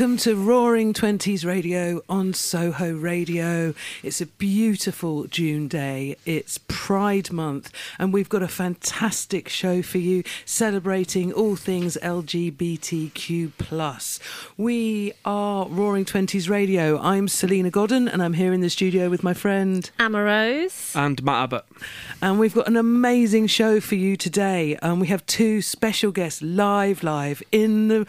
welcome to Roaring Twenties Radio on Soho Radio. It's a beautiful June day. It's Pride Month, and we've got a fantastic show for you celebrating all things LGBTQ. We are Roaring Twenties Radio. I'm Salena Godden, and I'm here in the studio with my friend Emma Rose and Matt Abbott. And we've got an amazing show for you today. Um, we have two special guests live, live in the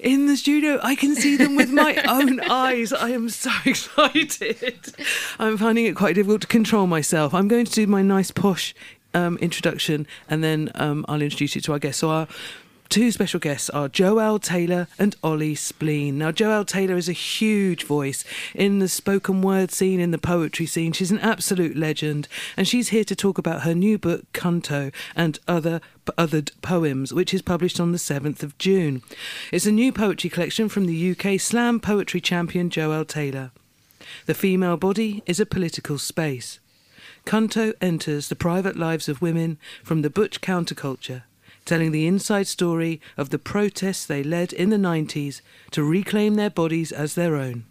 in the studio. I can see them with my own eyes. I am so excited. I'm finding it quite difficult to control myself. I'm going to do my nice posh um, introduction and then um, I'll introduce you to our guests. So our two special guests are Joelle Taylor and Ollie Spleen. Now, Joelle Taylor is a huge voice in the spoken word scene, in the poetry scene. She's an absolute legend, and she's here to talk about her new book, Cunto, and other othered poems, which is published on the 7th of June. It's a new poetry collection from the UK slam poetry champion Joelle Taylor. The female body is a political space. Cunto enters the private lives of women from the butch counterculture telling the inside story of the protests they led in the 90s to reclaim their bodies as their own,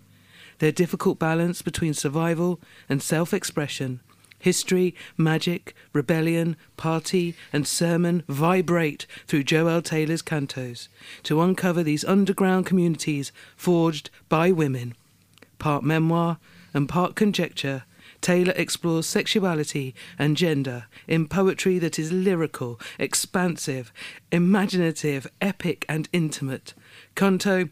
their difficult balance between survival and self expression. History, magic, rebellion, party, and sermon vibrate through Joelle Taylor's cantos to uncover these underground communities forged by women. Part memoir and part conjecture Taylor explores sexuality and gender in poetry that is lyrical, expansive, imaginative, epic, and intimate. Canto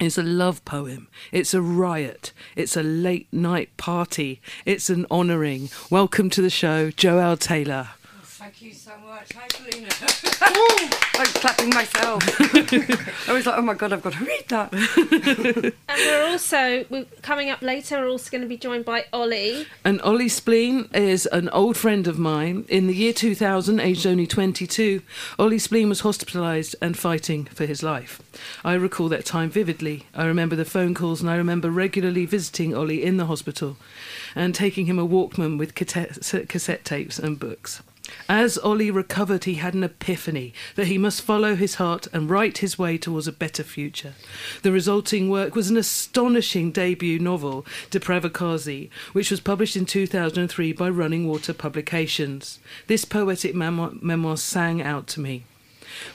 is a love poem. It's a riot. It's a late night party. It's an honouring. Welcome to the show, Joelle Taylor. Thank you so much. Hi, Salena. I'm clapping myself. I was like, oh my god, I've got to read that. and we're also we're coming up later. We're also going to be joined by Ollie. And Ollie Spleen is an old friend of mine. In the year 2000, aged only 22, Ollie Spleen was hospitalised and fighting for his life. I recall that time vividly. I remember the phone calls, and I remember regularly visiting Ollie in the hospital and taking him a Walkman with cassette tapes and books. As Ollie recovered, he had an epiphany that he must follow his heart and write his way towards a better future. The resulting work was an astonishing debut novel, De Pravakazi, which was published in 2003 by Running Water Publications. This poetic memoir, memoir sang out to me.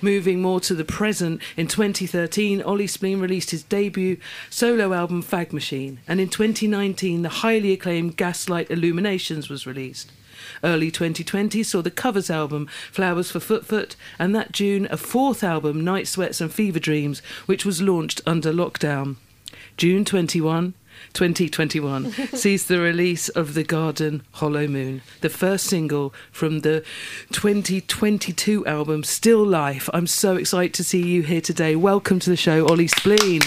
Moving more to the present, in 2013, Ollie Spleen released his debut solo album Fag Machine, and in 2019, the highly acclaimed Gaslight Illuminations was released. Early 2020 saw the covers album Flowers for Foot Foot, and that June a fourth album Night Sweats and Fever Dreams, which was launched under lockdown. June 21, 2021 sees the release of The Garden Hollow Moon, the first single from the 2022 album Still Life. I'm so excited to see you here today. Welcome to the show, Ollie Spleen.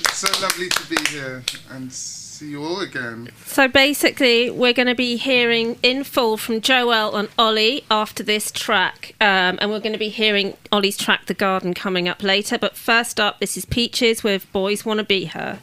It's so lovely to be here and see you all again. So basically, we're going to be hearing in full from Joelle and Ollie after this track, um, and we're going to be hearing Ollie's track "The Garden" coming up later. But first up, this is Peaches with "Boys Wanna Be Her."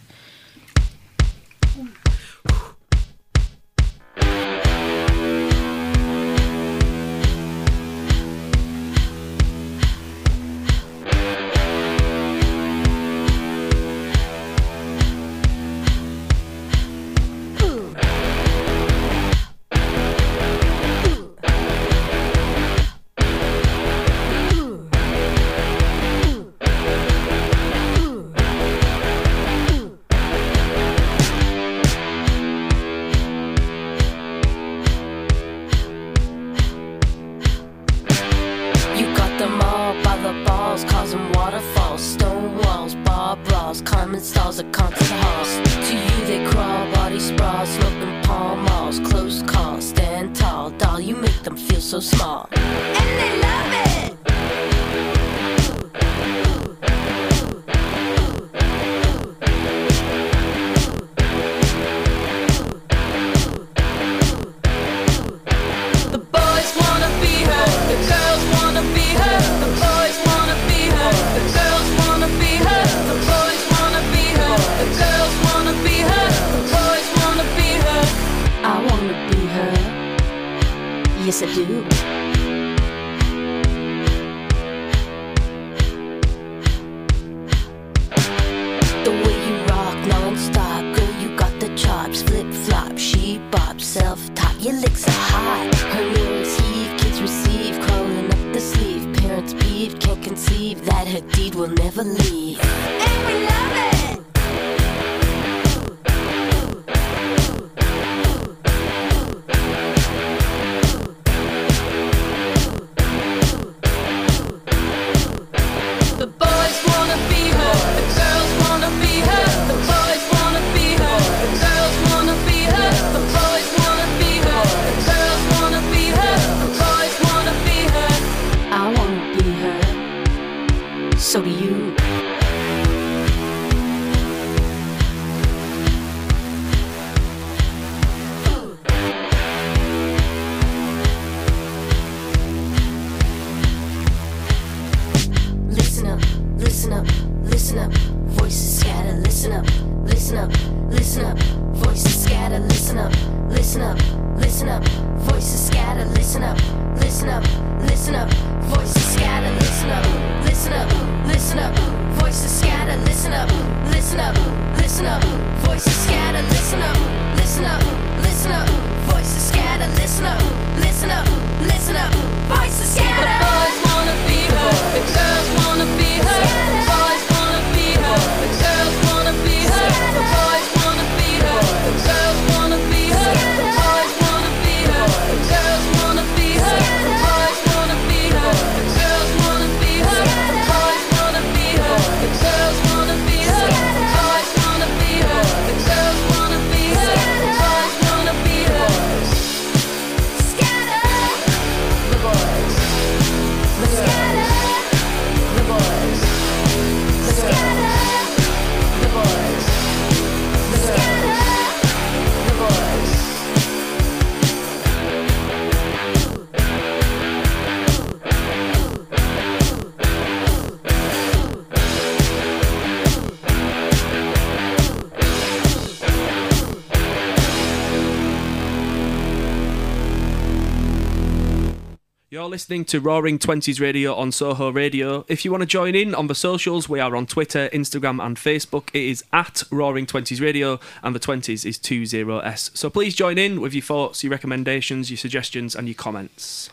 Listening to Roaring Twenties Radio on Soho Radio. If you want to join in on the socials, we are on Twitter, Instagram, and Facebook. It is at Roaring Twenties Radio, and the twenties is two zero S. So please join in with your thoughts, your recommendations, your suggestions, and your comments.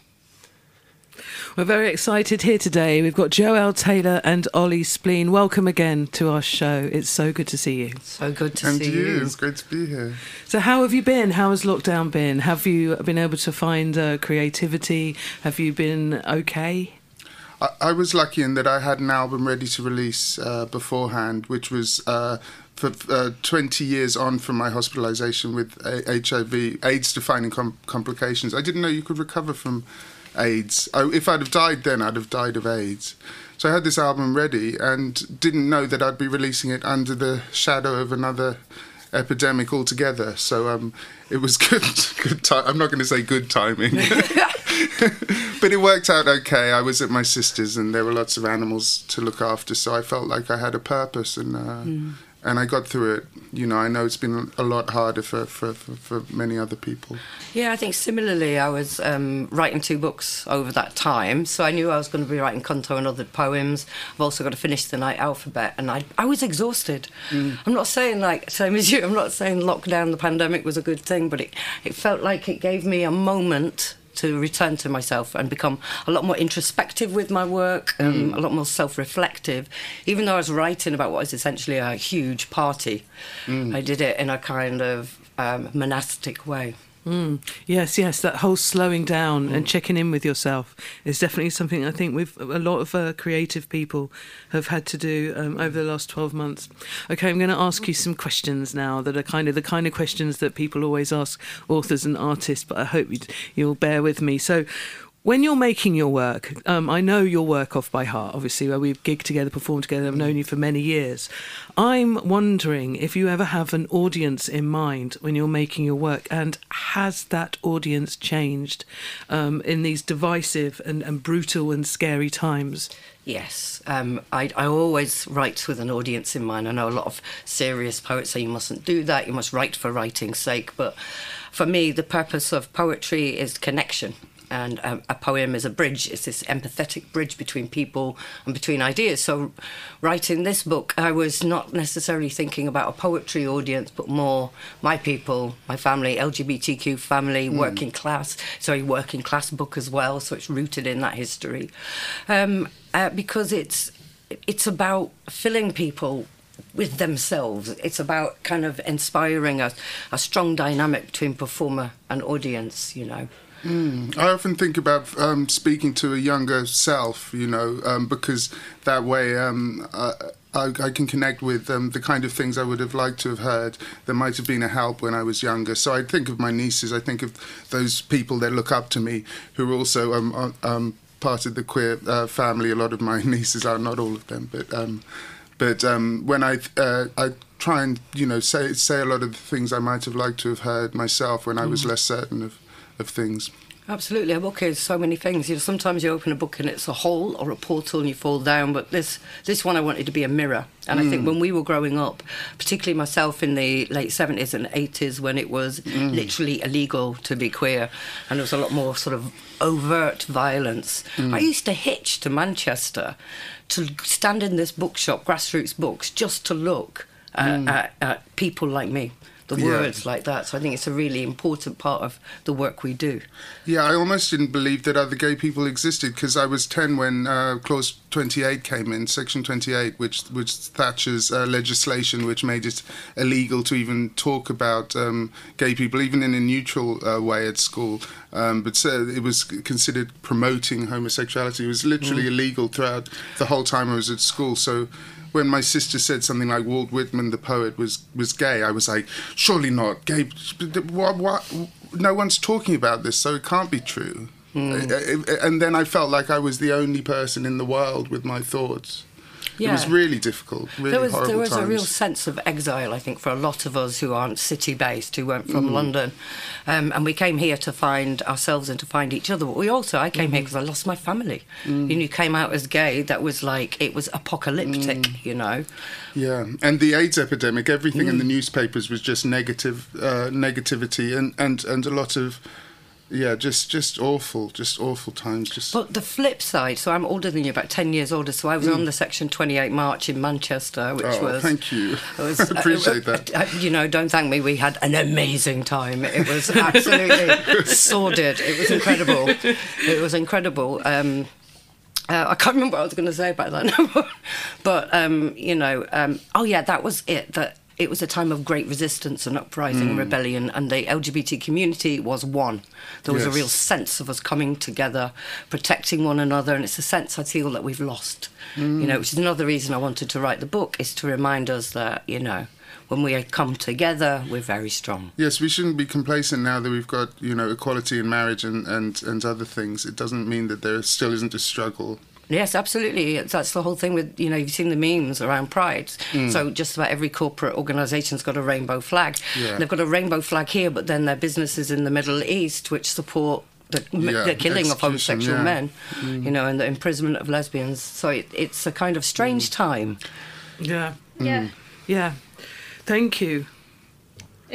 We're very excited here today. We've got Joelle Taylor and Ollie Spleen. Welcome again to our show. It's so good to see you. So good to And see you, you. it's great to be here. So, how have you been? How has lockdown been? Have you been able to find uh, creativity? Have you been okay? I, I was lucky in that I had an album ready to release uh, beforehand, which was uh, for uh, 20 years on from my hospitalisation with HIV, AIDS-defining com- complications. I didn't know you could recover from AIDS. I, if I'd have died then, I'd have died of AIDS. So I had this album ready and didn't know that I'd be releasing it under the shadow of another epidemic altogether. So um, it was good. Good time. I'm not going to say good timing, but it worked out okay. I was at my sister's, and there were lots of animals to look after, so I felt like I had a purpose, and uh, and I got through it. You know, I know it's been a lot harder for for, for, for many other people. Yeah, I think similarly, I was um, writing two books over that time, so I knew I was going to be writing Conto and other poems. I've also got to finish the Night Alphabet, and I, I was exhausted. I'm not saying like same as you. I'm not saying lockdown, the pandemic was a good thing, but it it felt like it gave me a moment to return to myself and become a lot more introspective with my work, um, a lot more self-reflective. Even though I was writing about what is essentially a huge party, I did it in a kind of um, monastic way. Mm. Yes, yes, that whole slowing down and checking in with yourself is definitely something I think we've a lot of uh, creative people have had to do um, over the last 12 months. Okay, I'm going to ask you some questions now that are kind of the kind of questions that people always ask authors and artists, but I hope you'd, you'll bear with me. So, when you're making your work, um, I know your work off by heart, obviously, where we've gigged together, performed together, I've known you for many years. I'm wondering if you ever have an audience in mind when you're making your work, and has that audience changed um, in these divisive and, and brutal and scary times? Yes, um, I, I always write with an audience in mind. I know a lot of serious poets say you mustn't do that, you must write for writing's sake. But for me, the purpose of poetry is connection. And um, a poem is a bridge. It's this empathetic bridge between people and between ideas. So, writing this book, I was not necessarily thinking about a poetry audience, but more my people, my family, LGBTQ family, working class. A working class book as well. So it's rooted in that history, um, uh, because it's it's about filling people with themselves. It's about kind of inspiring a, a strong dynamic between performer and audience. You know. I often think about um, speaking to a younger self, you know, um, because that way um, I, I, can connect with um, the kind of things I would have liked to have heard that might have been a help when I was younger. So I think of my nieces, I think of those people that look up to me who are also um, um, part of the queer uh, family. A lot of my nieces are, not all of them, but. Um, but um, when I uh, I try and you know say say a lot of the things I might have liked to have heard myself when I was less certain of, of things. Absolutely, a book is so many things. You know, sometimes you open a book and it's a hole or a portal and you fall down. But this this one I wanted to be a mirror. And I think mm. when we were growing up, particularly myself in the late seventies and eighties, when it was mm. literally illegal to be queer, and there was a lot more sort of overt violence, mm. I used to hitch to Manchester to stand in this bookshop, grassroots books, just to look at, at, at people like me. The Yeah. words like that. So I think it's a really important part of the work we do. Yeah, I almost didn't believe that other gay people existed because I was 10 when uh, Clause 28 came in, Section 28, which which Thatcher's uh, legislation, which made it illegal to even talk about um, gay people, even in a neutral uh, way at school. Um, but so it was considered promoting homosexuality. It was literally illegal throughout the whole time I was at school. So when my sister said something like Walt Whitman, the poet, was was gay, I was like, surely not gay. What? What? No one's talking about this, so it can't be true. Uh, And then I felt like I was the only person in the world with my thoughts. It was really difficult. Really there was horrible there was times. a real sense of exile, I think, for a lot of us who aren't city based, who weren't Mm. from London, um, and we came here to find ourselves and to find each other. But we also, I came here Mm. because I lost my family. You know, you came out as gay. That was like it was apocalyptic. Mm. You know, Yeah, and the AIDS epidemic, everything in the Mm. newspapers was just negative, uh, negativity, and, and, and a lot of, yeah, just just awful, just awful times. Just But the flip side, so I'm older than you, about 10 years older, so I was on the Section 28 march in Manchester, which Mm. oh, was. thank you. was- I appreciate that. uh, You know, don't thank me. We had an amazing time. It was absolutely sordid. It was incredible. It was incredible. Um, uh, I can't remember what I was going to say about that. but, um, you know, um, oh, yeah, that was it. That it was a time of great resistance and uprising and rebellion, and the LGBT community was one. There was a real sense of us coming together, protecting one another, and it's a sense I feel that we've lost. You know, mm. which is another reason I wanted to write the book, is to remind us that, you know, when we come together, we're very strong. Yes, we shouldn't be complacent now that we've got you know equality in marriage and, and, and other things. It doesn't mean that there still isn't a struggle. Yes, absolutely. That's the whole thing with, you know, you've seen the memes around Pride. Mm. So just about every corporate organisation's got a rainbow flag. Yeah. They've got a rainbow flag here, but then their businesses in the Middle East which support the, Yeah, the killing of homosexual yeah. men, mm. you know, and the imprisonment of lesbians. So it, it's a kind of strange mm. time. Yeah. Yeah. Yeah. Thank you.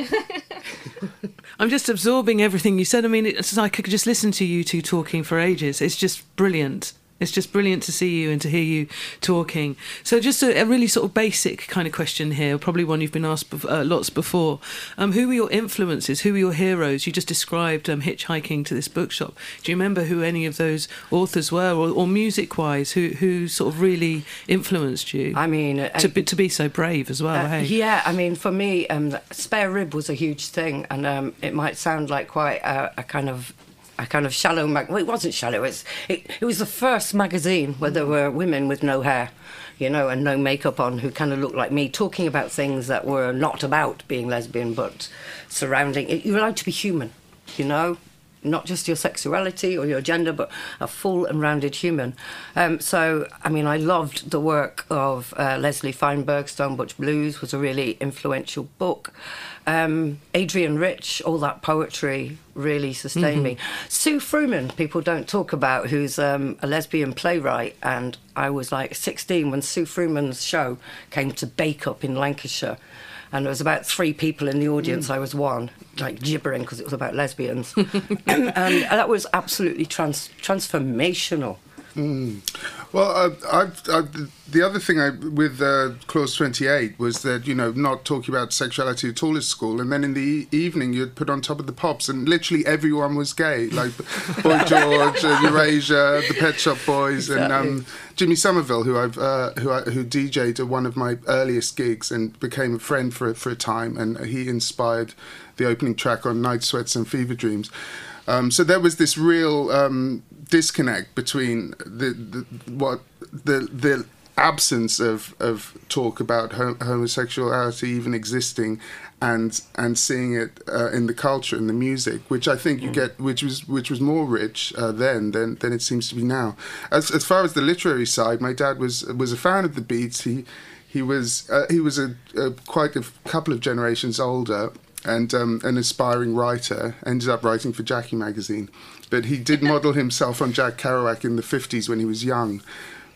I'm just absorbing everything you said. I mean, it's like I could just listen to you two talking for ages. It's just brilliant. It's just brilliant to see you and to hear you talking. So, just a, a really sort of basic kind of question here, probably one you've been asked uh, lots before. Um, who were your influences? Who were your heroes? You just described um, hitchhiking to this bookshop. Do you remember who any of those authors were, or, or music-wise, who who sort of really influenced you? I mean, uh, to be, to be so brave as well. Uh, hey, Yeah, I mean, for me, um, spare rib was a huge thing, and um, it might sound like quite a, a kind of a kind of shallow mag. Well, it wasn't shallow. It's it, it was the first magazine where there were women with no hair, you know, and no makeup on, who kind of looked like me, talking about things that were not about being lesbian, but surrounding. It, you're allowed to be human, you know not just your sexuality or your gender, but a full and rounded human. Um, so, I mean, I loved the work of uh, Leslie Feinberg. Stone Butch Blues was a really influential book. Um, Adrienne Rich, all that poetry really sustained me. Sue Frumin, people don't talk about, who's um, a lesbian playwright, and I was like 16 when Sue Frumin's show came to Bacup in Lancashire. And there was about three people in the audience. Mm. I was one, like gibbering because it was about lesbians, and that was absolutely trans- transformational. Well, uh, I've, I've, the other thing I, with uh, Clause 28 was that, you know, not talking about sexuality at all at school. And then in the e- evening, you'd put on top of the pops, and literally everyone was gay, like Boy George, uh, Erasure, the Pet Shop Boys, and um, Jimmy Somerville, who I've uh, who I, who DJ'd at one of my earliest gigs and became a friend for for a time, and he inspired the opening track on Night Sweats and Fever Dreams. Um, so there was this real um, disconnect between the, the what the the absence of, of talk about homosexuality even existing and and seeing it uh, in the culture and the music which I think you get which was which was more rich uh, then than than it seems to be now. As as far as the literary side my dad was was a fan of the Beats. He he was uh, he was a, a quite a couple of generations older and um, an aspiring writer. Ended up writing for Jackie magazine but he did model himself on Jack Kerouac in the 50s when he was young.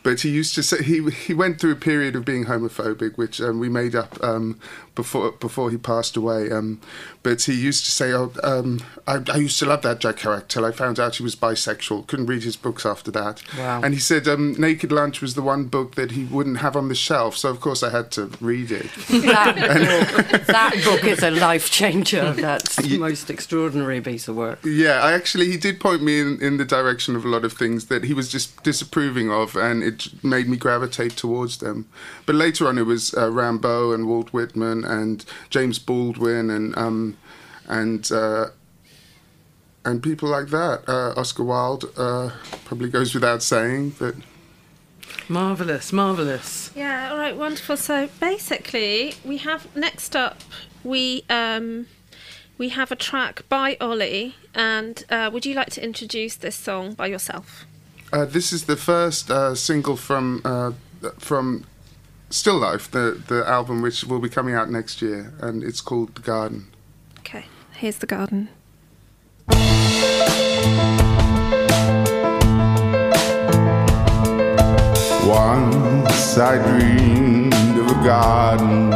But he used to say he he went through a period of being homophobic, which um, we made up um, before before he passed away. Um, but he used to say, "Oh, um, I, I used to love that Jack Kerouac till I found out he was bisexual. Couldn't read his books after that." Wow. And he said, um, "Naked Lunch" was the one book that he wouldn't have on the shelf, so of course I had to read it. That book, that book is a life changer. That's the most extraordinary piece of work. Yeah, I actually he did point me in, in the direction of a lot of things that he was just disapproving of, and it made me gravitate towards them. But later on, it was uh, Rimbaud and Walt Whitman and James Baldwin and um, and uh, and people like that. Uh, Oscar Wilde uh, probably goes without saying, but Marvelous, marvelous. Yeah, all right, wonderful. So basically, we have next up we um we have a track by Ollie, and uh, would you like to introduce this song by yourself? uh, this is the first uh, single from uh, from Still Life, the the album which will be coming out next year, and it's called The Garden. Okay, here's the garden. Once I dreamed of a garden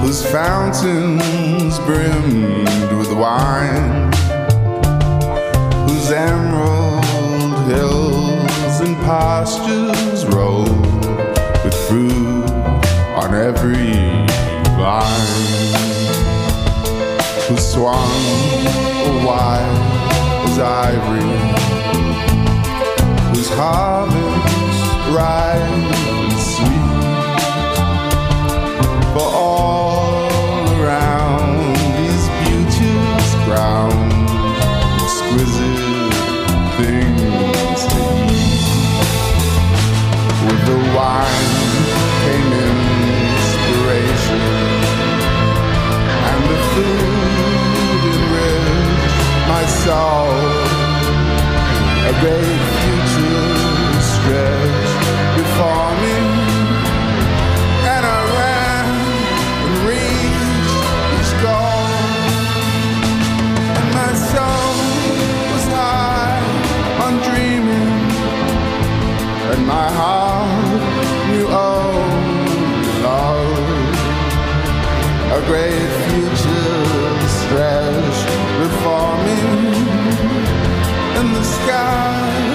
whose fountains brimmed with wine, whose emerald hills and pastures vine, who swung wide as ivory whose harvest ripe soul a great future stretched before me. And I ran and reached each goal. And my soul was high on dreaming. And my heart knew only love. A great future stretched and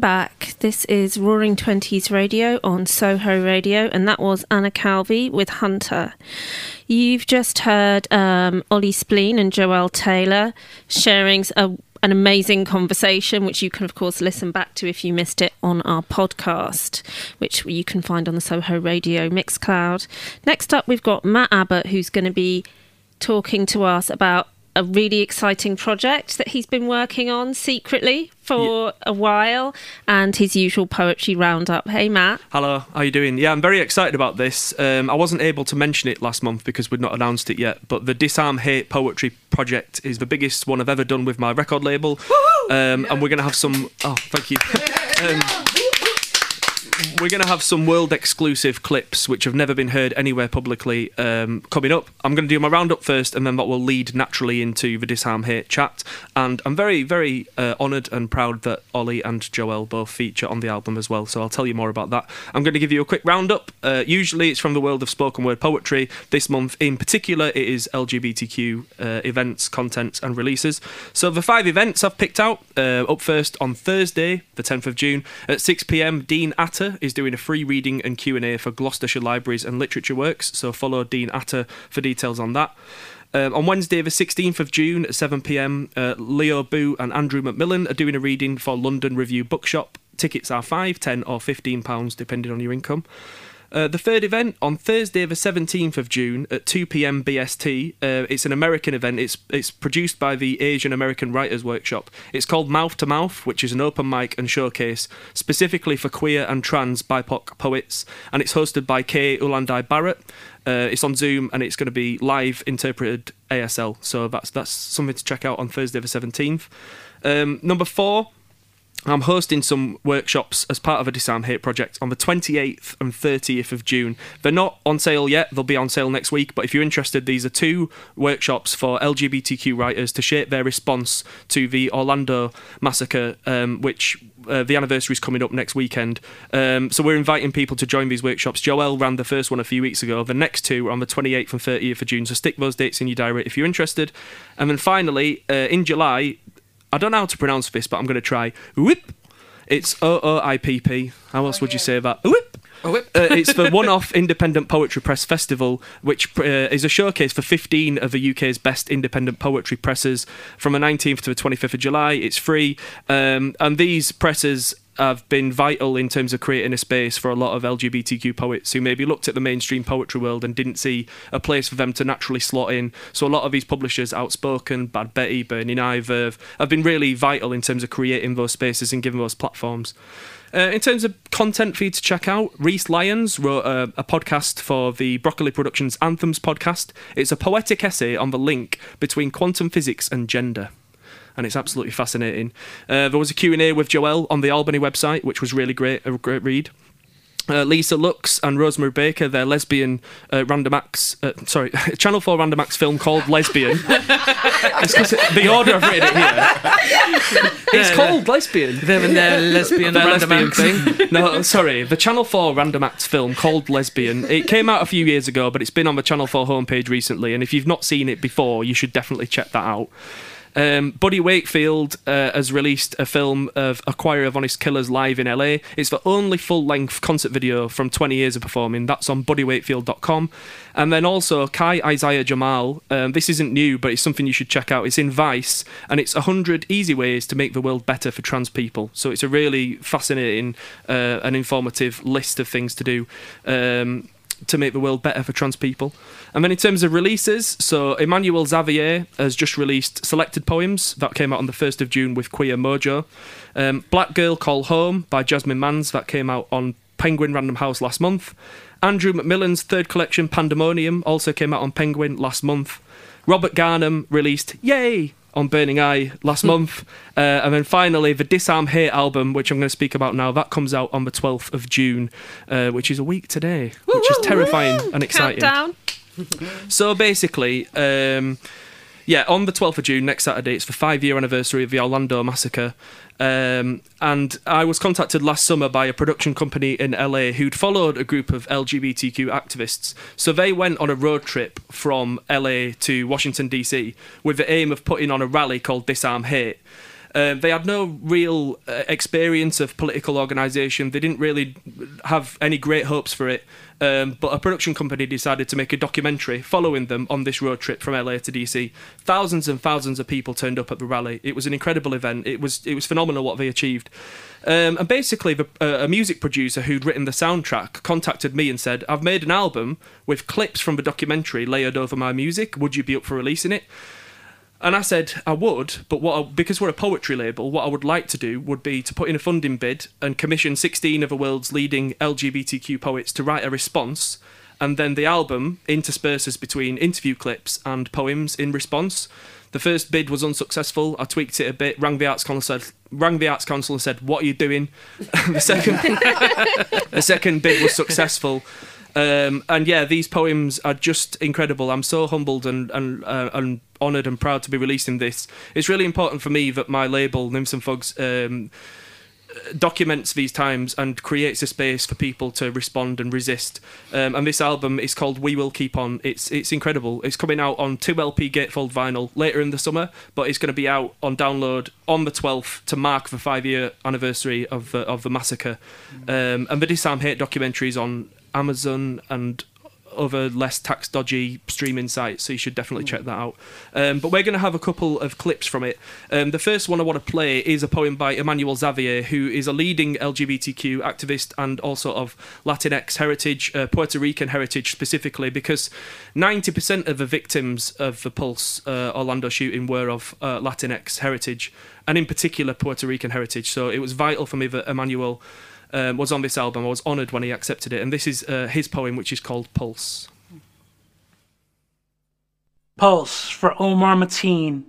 Back. This is Roaring Twenties Radio on Soho Radio, and that was Anna Calvi with Hunter. You've just heard um, Ollie Spleen and Joelle Taylor sharing a, an amazing conversation, which you can, of course, listen back to if you missed it on our podcast, which you can find on the Soho Radio Mixcloud. Next up, we've got Matt Abbott, who's going to be talking to us about a really exciting project that he's been working on secretly for a while and his usual poetry roundup. Hey, Matt. Hello, how are you doing? Yeah, I'm very excited about this. Um, I wasn't able to mention it last month because we'd not announced it yet, but the Disarm Hate Poetry Project is the biggest one I've ever done with my record label. Um, and we're going to have some. Oh, thank you. Um, we're going to have some world exclusive clips which have never been heard anywhere publicly um, coming up. I'm going to do my roundup first, and then that will lead naturally into the Disarm Hate chat. And I'm very, very uh, honoured and proud that Ollie and Joelle both feature on the album as well. So I'll tell you more about that. I'm going to give you a quick roundup. Uh, usually it's from the world of spoken word poetry. This month in particular, it is LGBTQ uh, events, content, and releases. So the five events I've picked out uh, up first on Thursday, the 10th of June at 6 p.m. Dean Atter is doing a free reading and Q&A for Gloucestershire Libraries and Literature Works. So follow Dean Atter for details on that. Um, on Wednesday, the 16th of June at 7 pm, uh, Leo Boo and Andrew McMillan are doing a reading for London Review Bookshop. Tickets are 5 10 or £15, depending on your income. Uh, the third event on Thursday, the 17th of June at 2 p.m. BST. Uh, it's an American event. It's it's produced by the Asian American Writers Workshop. It's called Mouth to Mouth, which is an open mic and showcase specifically for queer and trans BIPOC poets, and it's hosted by Kay Ulanday Barrett. Uh, it's on Zoom and it's going to be live interpreted ASL. So that's that's something to check out on Thursday the 17th. Um, number four. I'm hosting some workshops as part of a Disarm Hate project on the 28th and 30th of June. They're not on sale yet, they'll be on sale next week, but if you're interested, these are two workshops for LGBTQ writers to shape their response to the Orlando massacre, um, which uh, the anniversary is coming up next weekend. Um, so we're inviting people to join these workshops. Joelle ran the first one a few weeks ago. The next two are on the 28th and 30th of June, so stick those dates in your diary if you're interested. And then finally, uh, in July, I don't know how to pronounce this, but I'm going to try. Whip. It's O O I P P. How else would you say that? Whip. Uh, it's the one-off Independent Poetry Press Festival, which uh, is a showcase for 15 of the UK's best independent poetry presses from the 19th to the 25th of July. It's free, um, and these presses have been vital in terms of creating a space for a lot of LGBTQ poets who maybe looked at the mainstream poetry world and didn't see a place for them to naturally slot in. So a lot of these publishers, Outspoken, Bad Betty, Burning Eye, Verve, have been really vital in terms of creating those spaces and giving those platforms. Uh, in terms of content for you to check out, Reece Lyons wrote a, a podcast for the Broccoli Productions Anthems podcast. It's a poetic essay on the link between quantum physics and gender and it's absolutely fascinating. Uh, there was a Q&A with Joelle on the Albany website, which was really great, a great read. Uh, Lisa Luxx and Rosemary Baker, their lesbian uh, Random Acts, uh, sorry, Channel 4 Random Acts film called Lesbian. It's 'cause it- the order I've written it here. It's called Lesbian. Them and their lesbian Their random lesbian acts. thing. No, sorry. The Channel 4 Random Acts film called Lesbian. It came out a few years ago, but it's been on the Channel 4 homepage recently. And if you've not seen it before, you should definitely check that out. Um, Buddy Wakefield uh, has released a film of A Choir of Honest Killers live in LA. It's the only full length concert video from 20 years of performing. That's on buddywakefield.com. And then also Kai Isaiah Jamal. Um, this isn't new, but it's something you should check out. It's in Vice, and it's 100 easy ways to make the world better for trans people. So it's a really fascinating uh, and informative list of things to do. Um, to make the world better for trans people. And then in terms of releases, so Emmanuel Xavier has just released Selected Poems that came out on the 1st of June with Queer Mojo. Um, Black Girl Call Home by Jasmine Mans that came out on Penguin Random House last month. Andrew McMillan's third collection Pandemonium also came out on Penguin last month. Robert Garnham released Yay on Burning Eye last month. Uh, and then finally, the Disarm Hate album, which I'm going to speak about now, that comes out on the 12th of June, uh, which is a week today, which is terrifying and exciting. Countdown. So basically, um, yeah, on the 12th of June, next Saturday, it's the five year anniversary of the Orlando massacre. Um, and I was contacted last summer by a production company in LA who'd followed a group of LGBTQ activists. So they went on a road trip from LA to Washington, D.C., with the aim of putting on a rally called Disarm Hate. Um, they had no real uh, experience of political organisation. They didn't really have any great hopes for it. Um, but a production company decided to make a documentary following them on this road trip from LA to DC. Thousands and thousands of people turned up at the rally. It was an incredible event. It was it was phenomenal what they achieved. Um, and basically, the, uh, a music producer who'd written the soundtrack contacted me and said, "I've made an album with clips from the documentary layered over my music. Would you be up for releasing it?" And I said I would, but what I, because we're a poetry label, what I would like to do would be to put in a funding bid and commission 16 of the world's leading LGBTQ poets to write a response, and then the album intersperses between interview clips and poems in response. The first bid was unsuccessful. I tweaked it a bit, rang the arts council, said, rang the arts council and said, "What are you doing?" the second, the second bid was successful. Um, and yeah, these poems are just incredible. I'm so humbled and and uh, and honoured and proud to be releasing this. It's really important for me that my label, Nymphs and Thugs, um, documents these times and creates a space for people to respond and resist. Um, and this album is called We Will Keep On. It's it's incredible. It's coming out on 2LP gatefold vinyl later in the summer, but it's going to be out on download on the 12th to mark the five year anniversary of the, of the massacre. Um, and the Disarm Hate documentary is on Amazon and other less tax dodgy streaming sites, so you should definitely check that out. Um, but we're going to have a couple of clips from it. Um, the first one I want to play is a poem by Emmanuel Xavier, who is a leading LGBTQ activist and also of Latinx heritage, uh, Puerto Rican heritage specifically, because 90% of the victims of the Pulse uh, Orlando shooting were of uh, Latinx heritage, and in particular Puerto Rican heritage. So it was vital for me that Emmanuel um, was on this album. I was honoured when he accepted it, and this is uh, his poem, which is called Pulse. Pulse for Omar Mateen.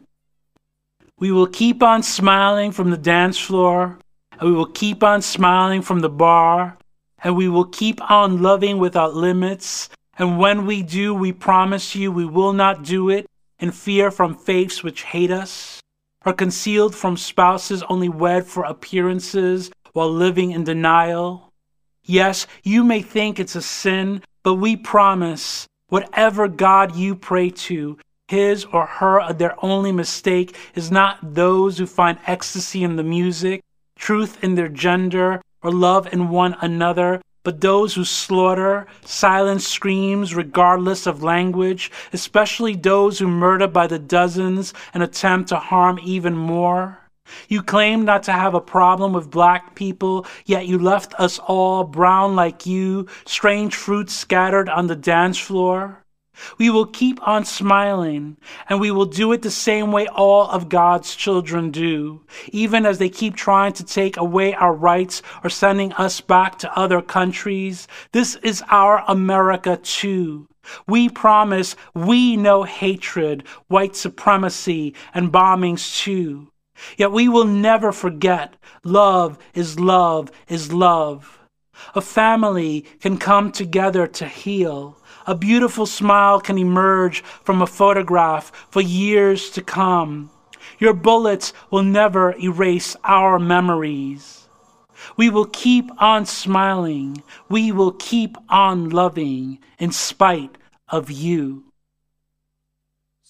We will keep on smiling from the dance floor, and we will keep on smiling from the bar, and we will keep on loving without limits. And when we do, we promise you we will not do it in fear from faiths which hate us, or concealed from spouses only wed for appearances while living in denial. Yes, you may think it's a sin, but we promise whatever God you pray to, his or her, their only mistake is not those who find ecstasy in the music, truth in their gender, or love in one another, but those who slaughter, silent screams regardless of language, especially those who murder by the dozens and attempt to harm even more. You claim not to have a problem with black people, yet you left us all brown like you, strange fruits scattered on the dance floor. We will keep on smiling, and we will do it the same way all of God's children do, even as they keep trying to take away our rights or sending us back to other countries. This is our America too. We promise we know hatred, white supremacy, and bombings too. Yet we will never forget love is love is love. A family can come together to heal. A beautiful smile can emerge from a photograph for years to come. Your bullets will never erase our memories. We will keep on smiling. We will keep on loving in spite of you.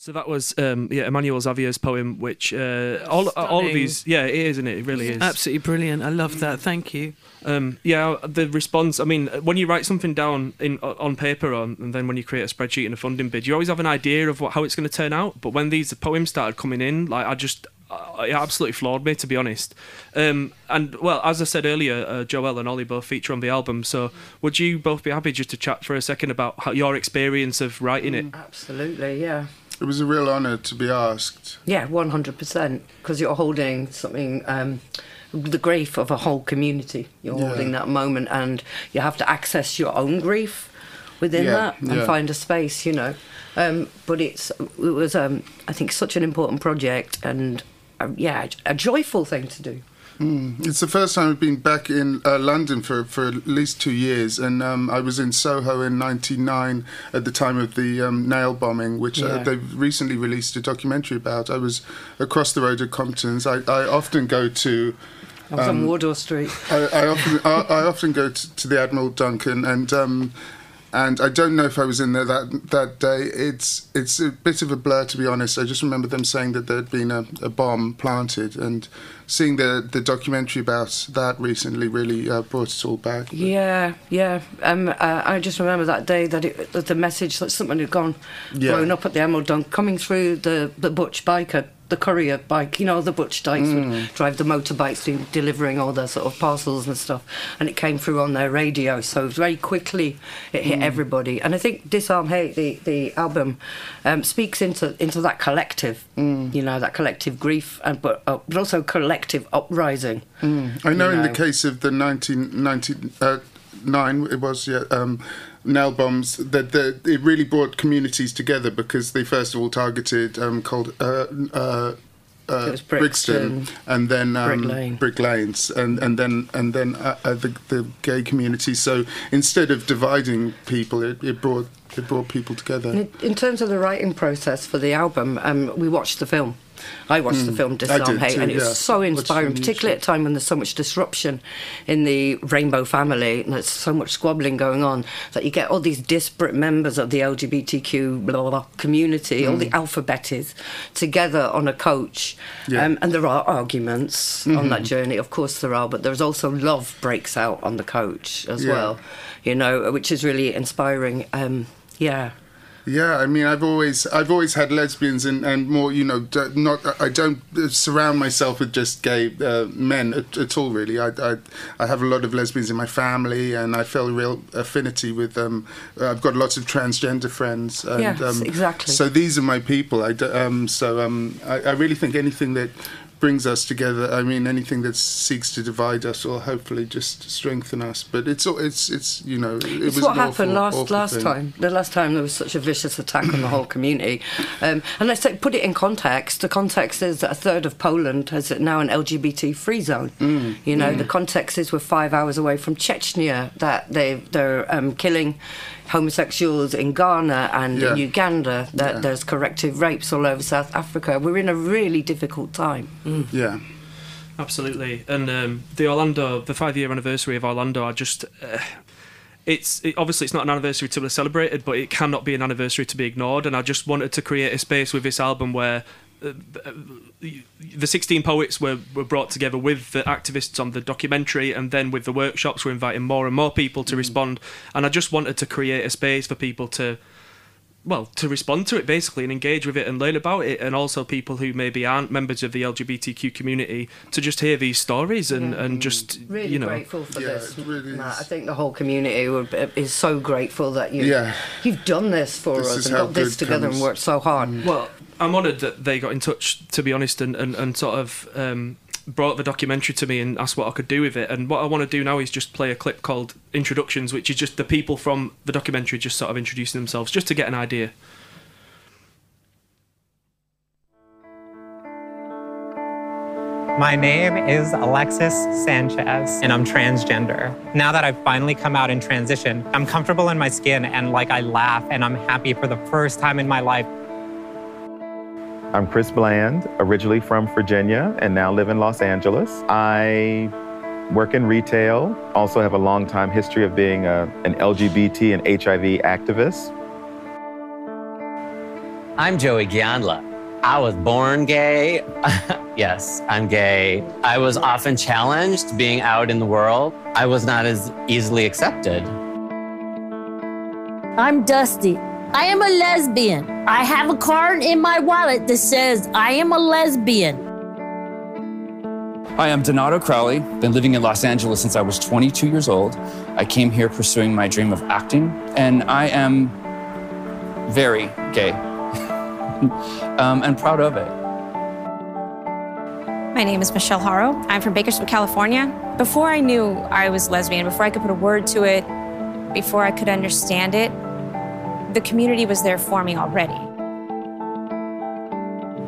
So that was um, yeah Emmanuel Xavier's poem, which uh, all all of these yeah it is, isn't it? It really is. Absolutely brilliant. I love that. Thank you. Um, yeah, the response. I mean, when you write something down in on paper, on, and then when you create a spreadsheet and a funding bid, you always have an idea of what how it's going to turn out. But when these poems started coming in, like I just. uh, It absolutely floored me, to be honest. Um, and well, as I said earlier, uh, Joelle and Ollie both feature on the album. So, would you both be happy just to chat for a second about how, your experience of writing it? Absolutely, yeah. It was a real honour to be asked. Yeah, 100%. Because you're holding something, um, the grief of a whole community. You're Yeah. holding that moment, and you have to access your own grief within Yeah, that and yeah. find a space, you know. Um, but it's it was, um, I think, such an important project and, uh, yeah, a joyful thing to do. It's the first time I've been back in uh, London for, for at least two years, and um, I was in Soho in '99 at the time of the um, nail bombing, which Yeah. uh, they've recently released a documentary about. I was across the road at Compton's. I, I often go to. I was Um, on Wardour Street. I, I often I, I often go to, to the Admiral Duncan, and um, and I don't know if I was in there that that day. It's it's a bit of a blur to be honest. I just remember them saying that there'd been a, a bomb planted, and seeing the the documentary about that recently really uh, brought it all back. Yeah, yeah. Um, uh, I just remember that day that, it, that the message that someone had gone, Yeah. blown up at the Emerald Dunk, coming through the, the butch biker, the courier bike, you know, the butch dykes would drive the motorbikes to delivering all their sort of parcels and stuff, and it came through on their radio. So very quickly it hit everybody. And I think Disarm Hate, the, the album, um, speaks into into that collective, you know, that collective grief, and but, uh, but also collective uprising. I know, You in the case of the 1999, it was yeah, um, Nell bombs that it really brought communities together because they first of all targeted um, called. Uh, uh, uh, Brixton, and then um, Brick Lane. Brick Lanes, and and then and then uh, uh, the the gay community. So instead of dividing people, it, it brought it brought people together. In, in terms of the writing process for the album, um, we watched the film. I watched the film Disarm Mm. Hate, too, and it was yeah. so inspiring, particularly at a time when there's so much disruption in the rainbow family and there's so much squabbling going on that you get all these disparate members of the LGBTQ blah, blah, blah, community, all the alphabeties, together on a coach. Mm. Yeah. Mm-hmm. Um, and there are arguments on that journey, of course there are, but there's also love breaks out on the coach as Yeah. well, you know, which is really inspiring. Um, yeah. Yeah, I mean, I've always, I've always had lesbians and, and more, you know, not. I don't surround myself with just gay uh, men at, at all. Really, I, I, I have a lot of lesbians in my family, and I feel a real affinity with them. Uh, I've got lots of transgender friends. And, Yes, um, exactly. So these are my people. I, um, so um, I, I really think anything that brings us together. I mean, anything that seeks to divide us will hopefully just strengthen us. But it's, all- it's, it's, you know, it It's was what happened awful, last awful last thing. time. The last time there was such a vicious attack on the whole community. Um, and let's take, put it in context. The context is that a third of Poland has now an LGBT free zone. Mm. You know, the context is we're five hours away from Chechnya, that they they're um, killing homosexuals in Ghana and in Uganda. That there's corrective rapes all over South Africa. We're in a really difficult time. Yeah. Absolutely, and um, the Orlando, the five-year anniversary of Orlando, I just. Uh, it's it, obviously it's not an anniversary to be celebrated, but it cannot be an anniversary to be ignored. And I just wanted to create a space with this album where the 16 poets were, were brought together with the activists on the documentary, and then with the workshops, we're inviting more and more people to mm. respond. And I just wanted to create a space for people to well, to respond to it basically and engage with it and learn about it, and also people who maybe aren't members of the LGBTQ community to just hear these stories and, and mm. just Really you know grateful for Yeah, this, it really Matt. is. I think the whole community would, uh, is so grateful that you Yeah. you've done this for This us and got this together comes. and worked so hard. Mm. Well, I'm honoured that they got in touch, to be honest, and, and, and sort of um, brought the documentary to me and asked what I could do with it. And what I want to do now is just play a clip called Introductions, which is just the people from the documentary just sort of introducing themselves, just to get an idea. My name is Alexis Sanchez, and I'm transgender. Now that I've finally come out and transitioned, I'm comfortable in my skin and like I laugh and I'm happy for the first time in my life. I'm Chris Bland, originally from Virginia and now live in Los Angeles. I work in retail, also have a long time history of being a, an LGBT and HIV activist. I'm Joey Gianla. I was born gay. yes, I'm gay. I was often challenged being out in the world. I was not as easily accepted. I'm Dusty. I am a lesbian. I have a card in my wallet that says I am a lesbian. Hi, I'm Donato Crowley. Been living in Los Angeles since I was 22 years old. I came here pursuing my dream of acting, and I am very gay um, and proud of it. My name is Michelle Haro. I'm from Bakersfield, California. Before I knew I was lesbian, before I could put a word to it, before I could understand it, the community was there for me already.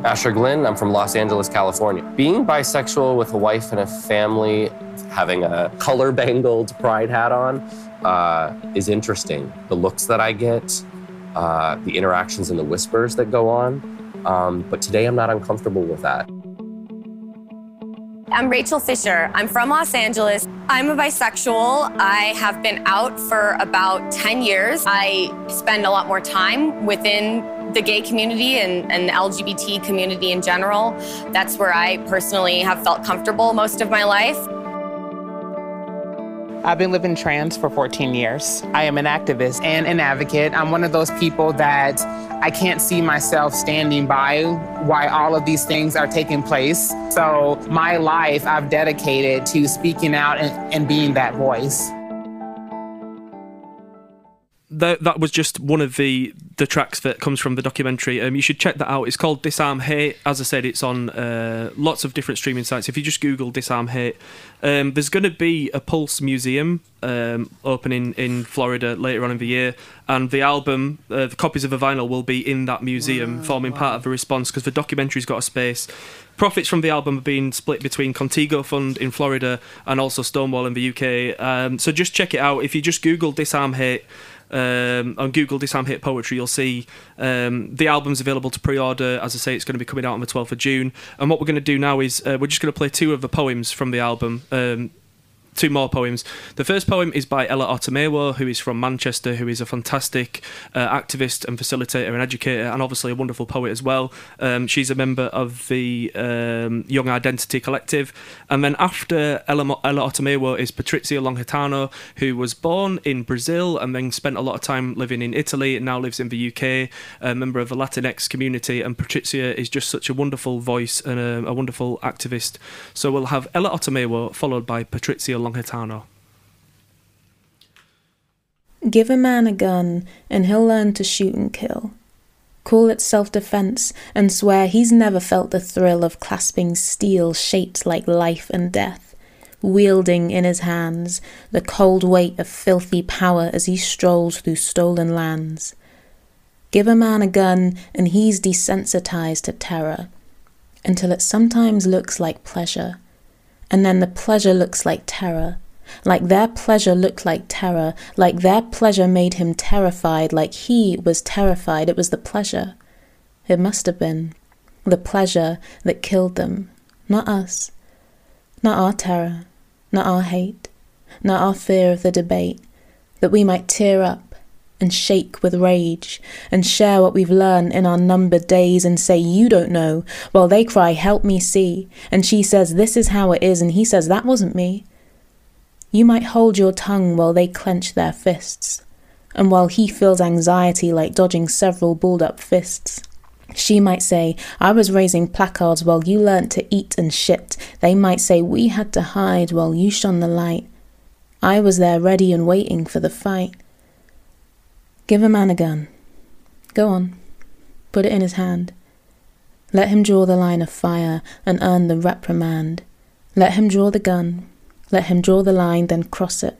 Asher Glynn, I'm from Los Angeles, California. Being bisexual with a wife and a family, having a color bangled pride hat on, uh, is interesting. The looks that I get, uh, the interactions and the whispers that go on. Um, but today I'm not uncomfortable with that. I'm Rachel Fisher. I'm from Los Angeles. I'm a bisexual. I have been out for about 10 years. I spend a lot more time within the gay community and, and the LGBT community in general. That's where I personally have felt comfortable most of my life. I've been living trans for 14 years. I am an activist and an advocate. I'm one of those people that I can't see myself standing by while all of these things are taking place. So, my life I've dedicated to speaking out and, and being that voice. That that was just one of the the tracks that comes from the documentary. Um, you should check that out. It's called Disarm Hate. As I said, it's on uh, lots of different streaming sites. If you just Google Disarm Hate, um, there's going to be a Pulse Museum um, opening in Florida later on in the year, and the album, uh, the copies of the vinyl, will be in that museum, forming part of the response because the documentary's got a space. Profits from the album have been split between Contigo Fund in Florida and also Stonewall in the UK. Um, so just check it out. If you just Google Disarm Hate um, on Google Disarm Hit Poetry, you'll see um, the album's available to pre-order. As I say, it's going to be coming out on the 12th of June. And what we're going to do now is uh, we're just going to play two of the poems from the album. Um, two more poems. The first poem is by Ella Otomewo, who is from Manchester, who is a fantastic uh, activist and facilitator and educator, and obviously a wonderful poet as well. Um, she's a member of the um, Young Identity Collective. And then after Ella, Ella Otomewo is Patrizia Longhitano, who was born in Brazil and then spent a lot of time living in Italy and now lives in the UK, a member of the Latinx community. And Patrizia is just such a wonderful voice and a, a wonderful activist. So we'll have Ella Otomewo followed by Patrizia Give a man a gun and he'll learn to shoot and kill. Call it self defense and swear he's never felt the thrill of clasping steel shaped like life and death, wielding in his hands the cold weight of filthy power as he strolls through stolen lands. Give a man a gun and he's desensitized to terror until it sometimes looks like pleasure, and then the pleasure looks like terror. Like their pleasure looked like terror, like their pleasure made him terrified, like he was terrified. It was the pleasure. It must have been the pleasure that killed them, not us, not our terror, not our hate, not our fear of the debate, that we might tear up and shake with rage and share what we've learned in our numbered days and say, You don't know, while they cry, Help me see. And she says, This is how it is, and he says, That wasn't me. You might hold your tongue while they clench their fists, and while he feels anxiety like dodging several balled up fists. She might say, I was raising placards while you learnt to eat and shit. They might say, We had to hide while you shone the light. I was there ready and waiting for the fight. Give a man a gun. Go on, put it in his hand. Let him draw the line of fire and earn the reprimand. Let him draw the gun, let him draw the line, then cross it.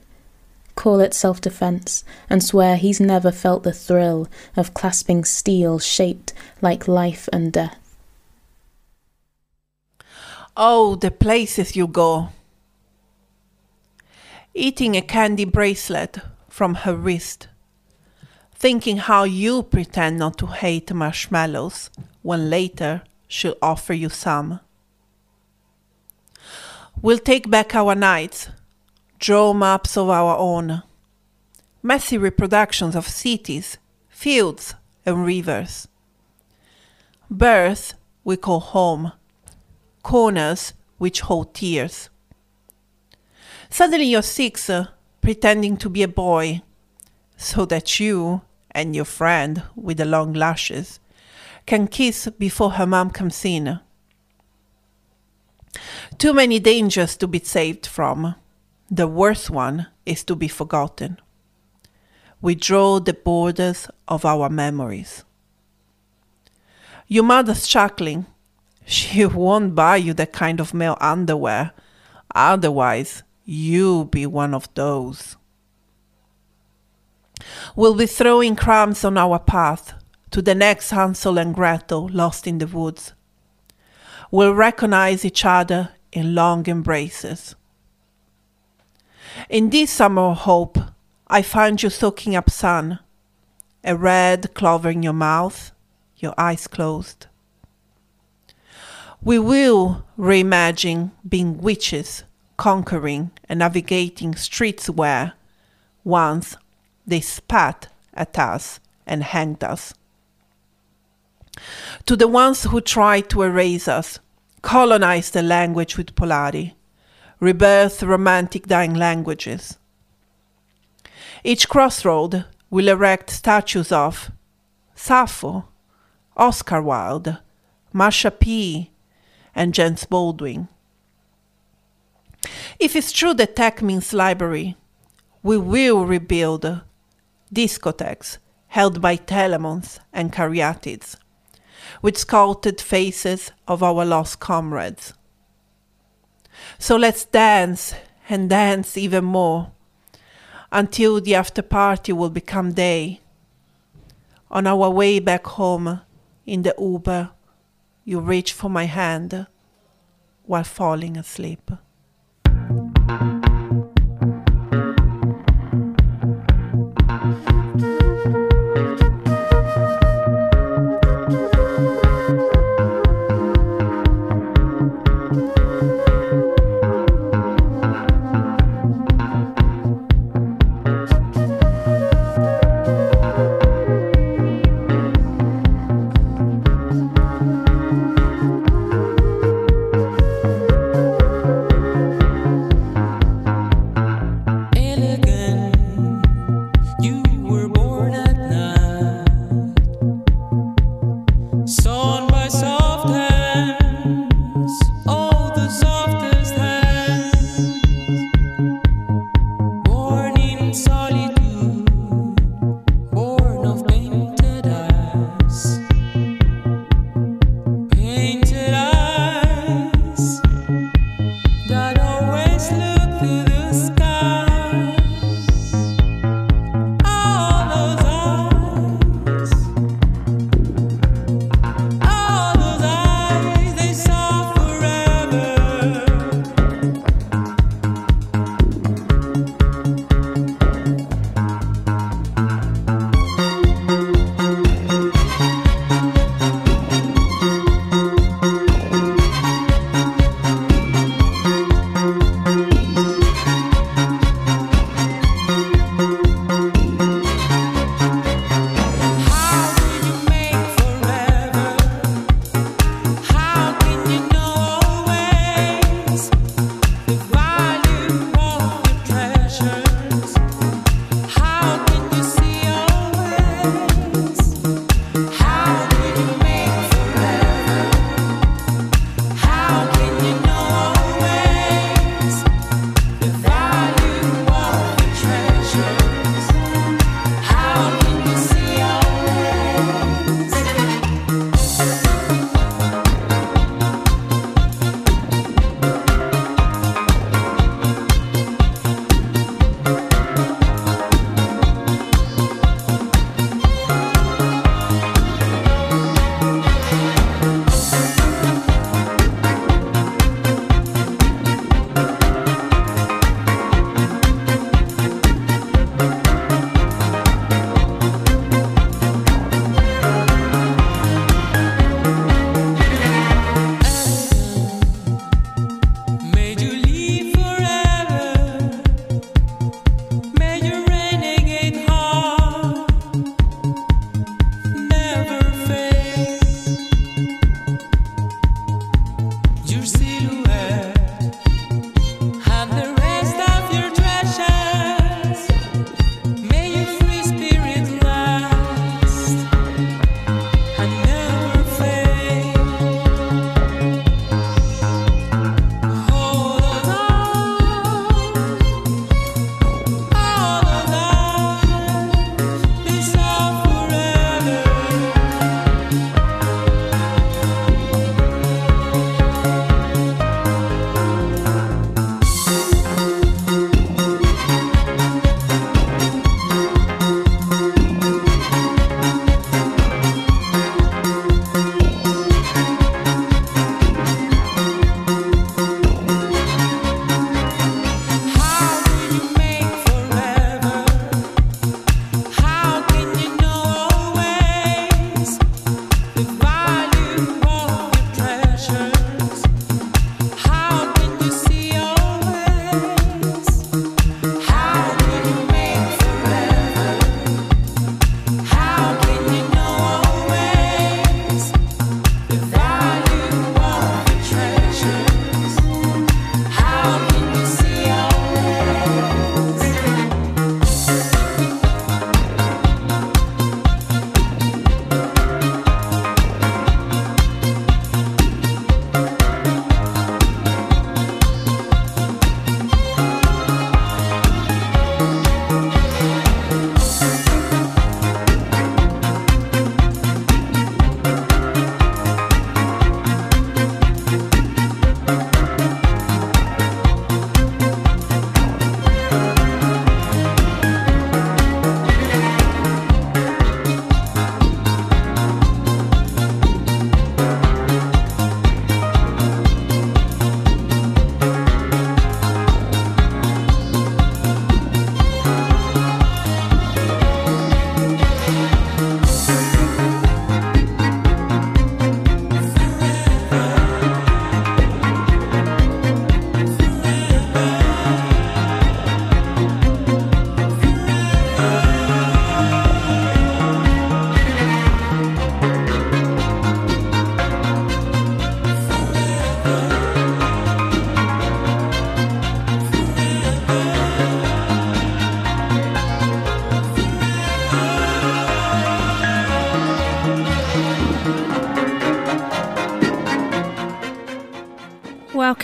Call it self defense, and swear he's never felt the thrill of clasping steel shaped like life and death. Oh, the places you go. Eating a candy bracelet from her wrist. Thinking how you pretend not to hate marshmallows when later she'll offer you some. We'll take back our nights, draw maps of our own, messy reproductions of cities, fields, and rivers. Birth we call home, corners which hold tears. Suddenly you're six, uh, pretending to be a boy, so that you and your friend with the long lashes can kiss before her mom comes in. Too many dangers to be saved from. The worst one is to be forgotten. We draw the borders of our memories. Your mother's chuckling. She won't buy you that kind of male underwear. Otherwise, you'll be one of those. We'll be throwing crumbs on our path to the next Hansel and Gretel lost in the woods. We'll recognize each other in long embraces. In this summer of hope, I find you soaking up sun, a red clover in your mouth, your eyes closed. We will reimagine being witches, conquering and navigating streets where once they spat at us and hanged us. To the ones who tried to erase us, colonize the language with Polari, rebirth romantic dying languages. Each crossroad will erect statues of Sappho, Oscar Wilde, Marsha P., and James Baldwin. If it's true that tech means library, we will rebuild discotheques held by Telamons and Caryatids, with sculpted faces of our lost comrades. So let's dance and dance even more until the after party will become day. On our way back home in the Uber, you reach for my hand while falling asleep.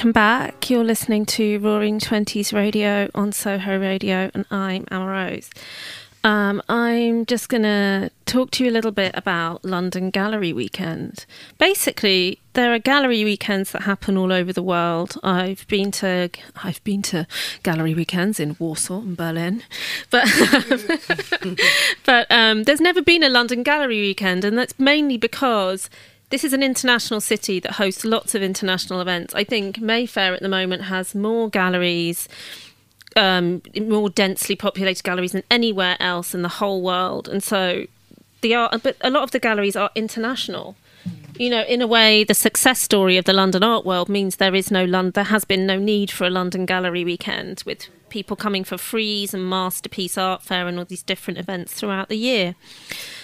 Welcome back. You're listening to Roaring Twenties Radio on Soho Radio, and I'm Amarose. Um, I'm just going to talk to you a little bit about London Gallery Weekend. Basically, there are gallery weekends that happen all over the world. I've been to I've been to gallery weekends in Warsaw and Berlin, but but um, there's never been a London Gallery Weekend, and that's mainly because this is an international city that hosts lots of international events. I think Mayfair at the moment has more galleries um, more densely populated galleries than anywhere else in the whole world, and so the art. But a lot of the galleries are international. You know, in a way, the success story of the London art world means there is no London. There has been no need for a London Gallery weekend with people coming for Frieze and Masterpiece Art Fair and all these different events throughout the year.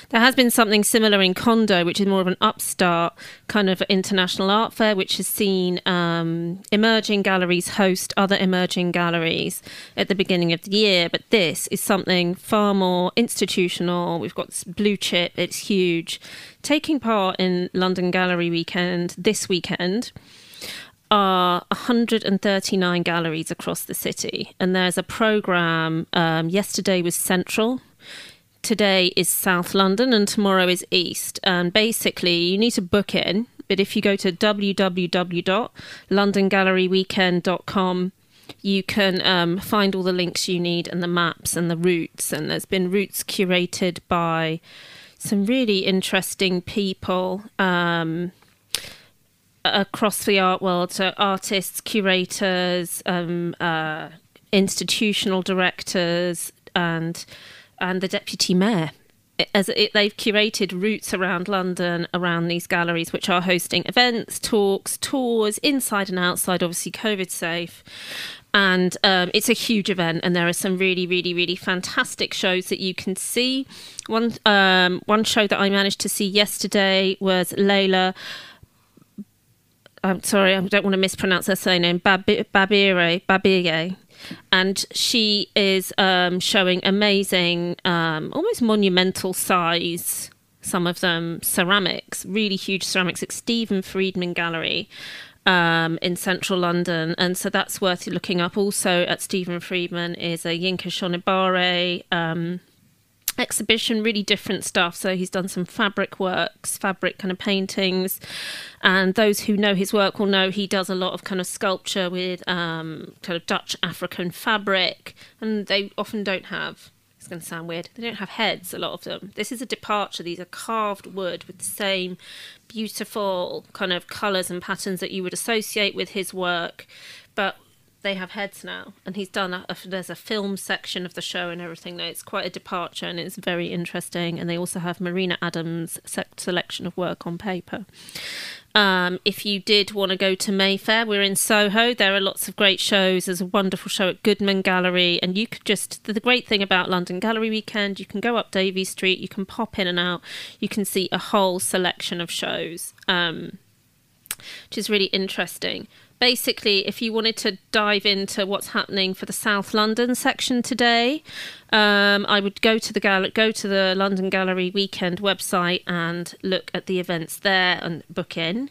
There has been something similar in Condo, which is more of an upstart kind of international art fair, which has seen um, emerging galleries host other emerging galleries at the beginning of the year. But this is something far more institutional. We've got blue chip, it's huge. Taking part in London Gallery Weekend this weekend are 139 galleries across the city, and there's a program. Um, yesterday was Central. Today is South London, and tomorrow is East. And basically, you need to book in. But if you go to www.londongalleryweekend.com, you can um, find all the links you need and the maps and the routes. And there's been routes curated by some really interesting people. Um, across the art world, so artists, curators, um, uh, institutional directors, and and the deputy mayor. As it, they've curated routes around London, around these galleries, which are hosting events, talks, tours, inside and outside, obviously COVID safe. And um, it's a huge event, and there are some really, really, really fantastic shows that you can see. One um, one show that I managed to see yesterday was Leilah I'm sorry, I don't want to mispronounce her surname, Babi- Babirye, Babirye. And she is um, showing amazing, um, almost monumental size, some of them ceramics, really huge ceramics at Stephen Friedman Gallery um, in central London. And so that's worth looking up. Also at Stephen Friedman is a Yinka Shonibare um, exhibition, really different stuff. So he's done some fabric works, fabric kind of paintings, and those who know his work will know he does a lot of kind of sculpture with um, kind of Dutch African fabric, and they often don't have. It's going to sound weird. They don't have heads. A lot of them. This is a departure. These are carved wood with the same beautiful kind of colours and patterns that you would associate with his work, but they have heads now, and he's done a, a, there's a film section of the show and everything. Now it's quite a departure, and it's very interesting. And they also have Marina Adams' selection of work on paper. Um, if you did want to go to Mayfair, we're in Soho. There are lots of great shows. There's a wonderful show at Goodman Gallery, and you could just the, the great thing about London Gallery Weekend, you can go up Davy Street, you can pop in and out, you can see a whole selection of shows, um, which is really interesting basically, if you wanted to dive into what's happening for the South London section today, um, I would go to the gal- go to the London Gallery Weekend website and look at the events there and book in.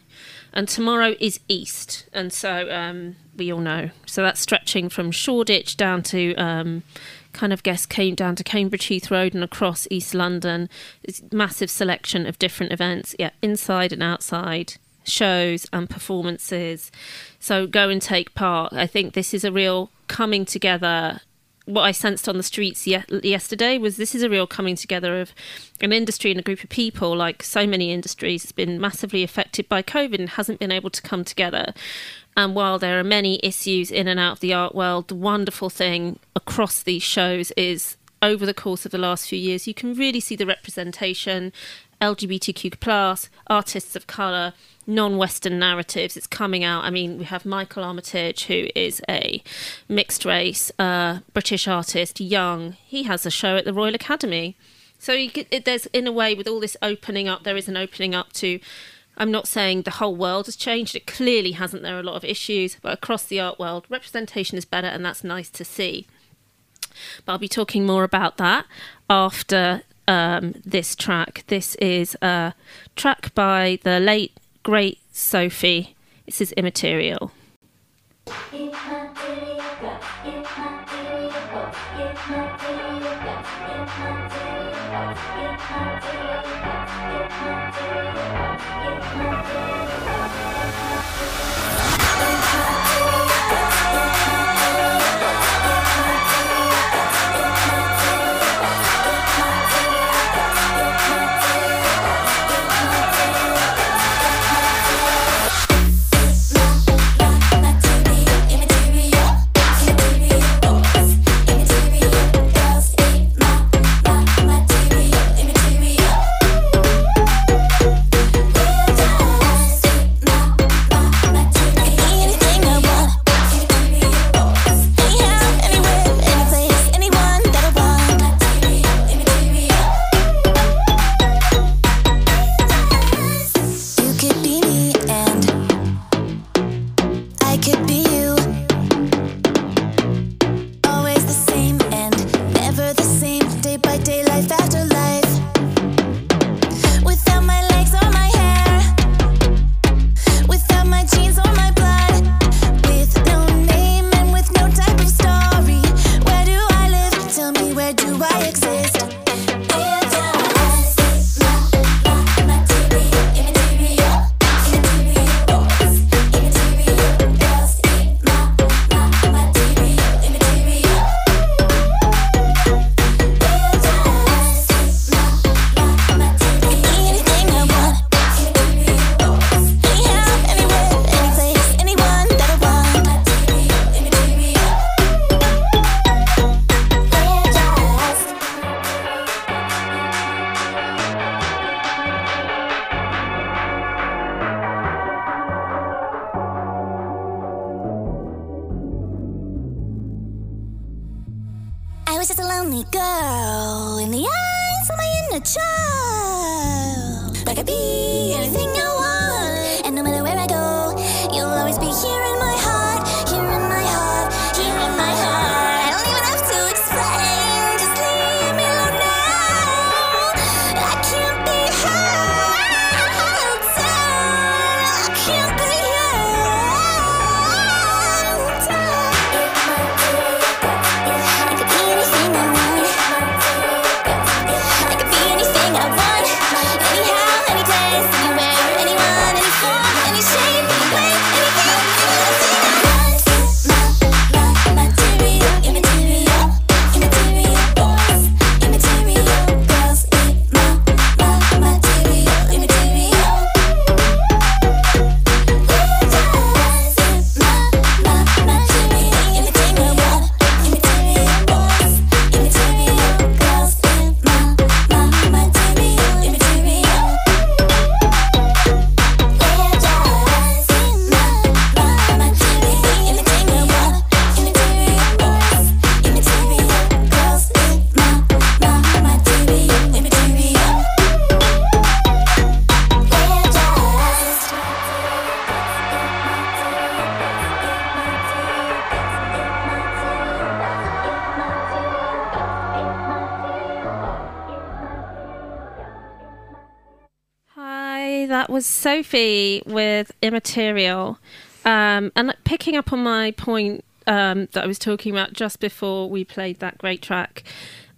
And tomorrow is East, and so um, we all know. So that's stretching from Shoreditch down to. Um, kind of guess came down to Cambridge Heath Road and across East London. It's massive selection of different events, yeah, inside and outside shows and performances. So go and take part. I think this is a real coming together. What I sensed on the streets ye- yesterday was this is a real coming together of an industry and a group of people, like so many industries, has been massively affected by COVID and hasn't been able to come together. And while there are many issues in and out of the art world, the wonderful thing across these shows is over the course of the last few years, you can really see the representation LGBTQ plus artists of color non-Western narratives. It's coming out. I mean, we have Michael Armitage, who is a mixed race uh, British artist, young. He has a show at the Royal Academy. So get, it, there's, in a way, with all this opening up, there is an opening up to. I'm not saying the whole world has changed. It clearly hasn't. There are a lot of issues, but across the art world, representation is better, and that's nice to see. But I'll be talking more about that after um, this track. This is a track by the late great Sophie. This is immaterial. With Immaterial. Um, and picking up on my point um, that I was talking about just before we played that great track,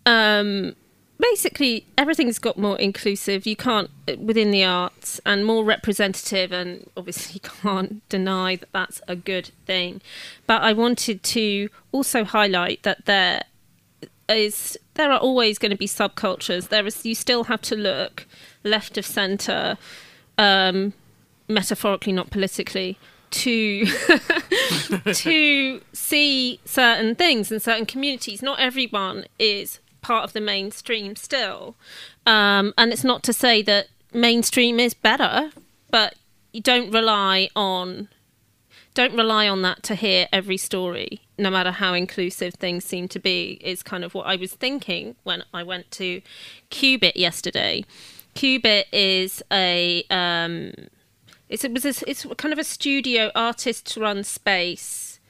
um, basically everything's got more inclusive. You can't, within the arts, and more representative, and obviously can't deny that that's a good thing. But I wanted to also highlight that there is there are always going to be subcultures. There is you still have to look left of center, um, metaphorically, not politically, to to see certain things in certain communities. Not everyone is part of the mainstream still, um, and it's not to say that mainstream is better, but you don't rely on don't rely on that to hear every story, no matter how inclusive things seem to be, is kind of what I was thinking when I went to Cubitt yesterday. Cubitt is a um, it's it was a, it's kind of a studio artist run space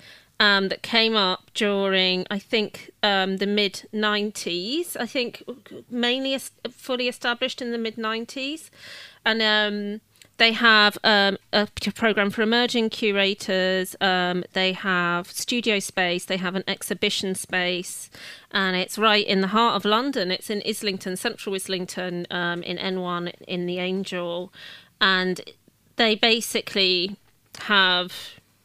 um, that came up during I think um, the mid '90s. I think mainly fully established in the mid '90s, and um, they have um, a program for emerging curators. Um, they have studio space. They have an exhibition space, and it's right in the heart of London. It's in Islington, Central Islington, um, in N1 in the Angel, and they basically have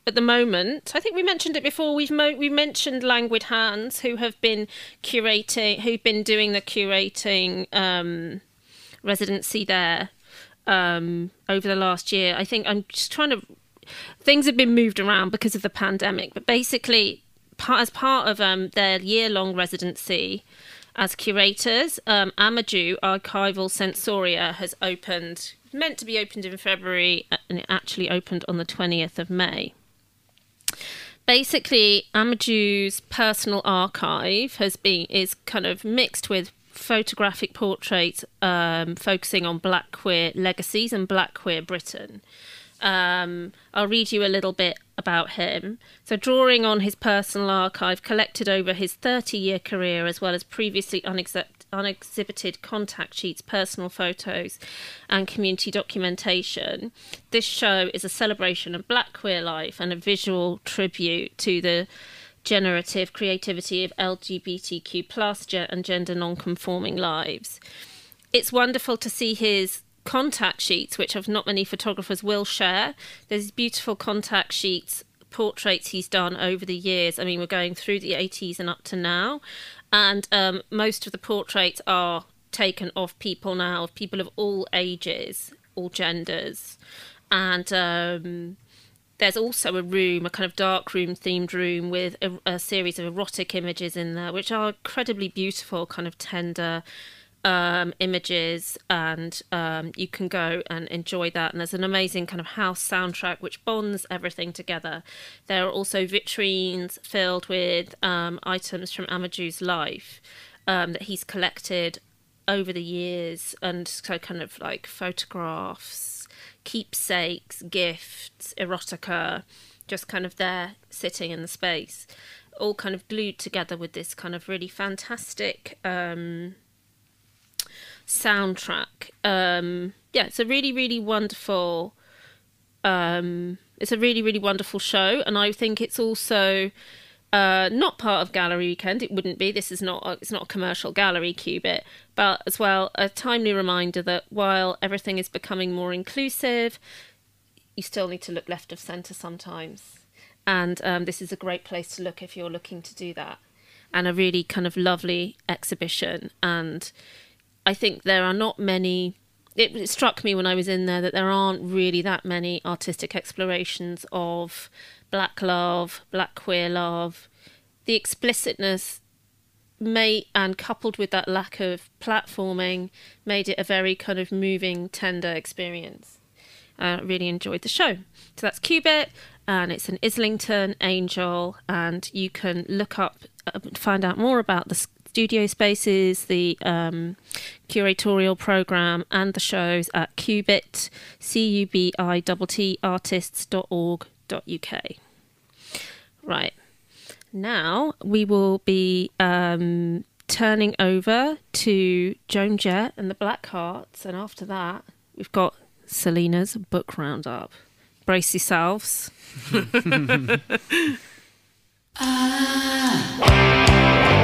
at the moment i think we mentioned it before we've mo- we mentioned languid hands who have been curating who've been doing the curating um residency there um over the last year. I think i'm just trying to things have been moved around because of the pandemic but basically part, as part of um their year long residency as curators um Ajamu archival sensoria has opened meant to be opened in february uh, and it actually opened on the 20th of may basically Ajamu's personal archive has been is kind of mixed with photographic portraits um, focusing on black queer legacies and black queer Britain. Um, I'll read you a little bit about him. So, drawing on his personal archive collected over his 30 year career, as well as previously unexec- unexhibited contact sheets, personal photos, and community documentation, this show is a celebration of black queer life and a visual tribute to the generative creativity of LGBTQ plus and gender non-conforming lives. It's wonderful to see his contact sheets, which of not many photographers will share. There's beautiful contact sheets, portraits he's done over the years. I mean, we're going through the 80s and up to now, and um, most of the portraits are taken of people now, of people of all ages, all genders, and um, there's also a room, a kind of dark room themed room with a, a series of erotic images in there, which are incredibly beautiful, kind of tender um, images, and um, you can go and enjoy that. And there's an amazing kind of house soundtrack which bonds everything together. There are also vitrines filled with um, items from Ajamu's life um, that he's collected over the years, and so kind of like photographs, keepsakes, gifts, erotica, just kind of there sitting in the space, all kind of glued together with this kind of really fantastic. Um, soundtrack. Um, yeah, it's a really, really wonderful. Um, it's a really, really wonderful show, and I think it's also uh, not part of Gallery Weekend. It wouldn't be. This is not. A, it's not a commercial gallery Cubitt, but as well a timely reminder that while everything is becoming more inclusive, you still need to look left of centre sometimes, and um, this is a great place to look if you're looking to do that, and a really kind of lovely exhibition and I think there are not many. It, it struck me when I was in there that there aren't really that many artistic explorations of black love, black queer love. The explicitness may and coupled with that lack of platforming made it a very kind of moving, tender experience. I really enjoyed the show. So that's Cubitt, and it's an Islington Angel, and you can look up, uh, find out more about the studio spaces, the um, curatorial program, and the shows at Cubitt, C U B I T T artists.org.uk. Right. Now we will be um, turning over to Joan Jett and the Black Hearts, and after that, we've got Salena's book roundup. Brace yourselves. Crimson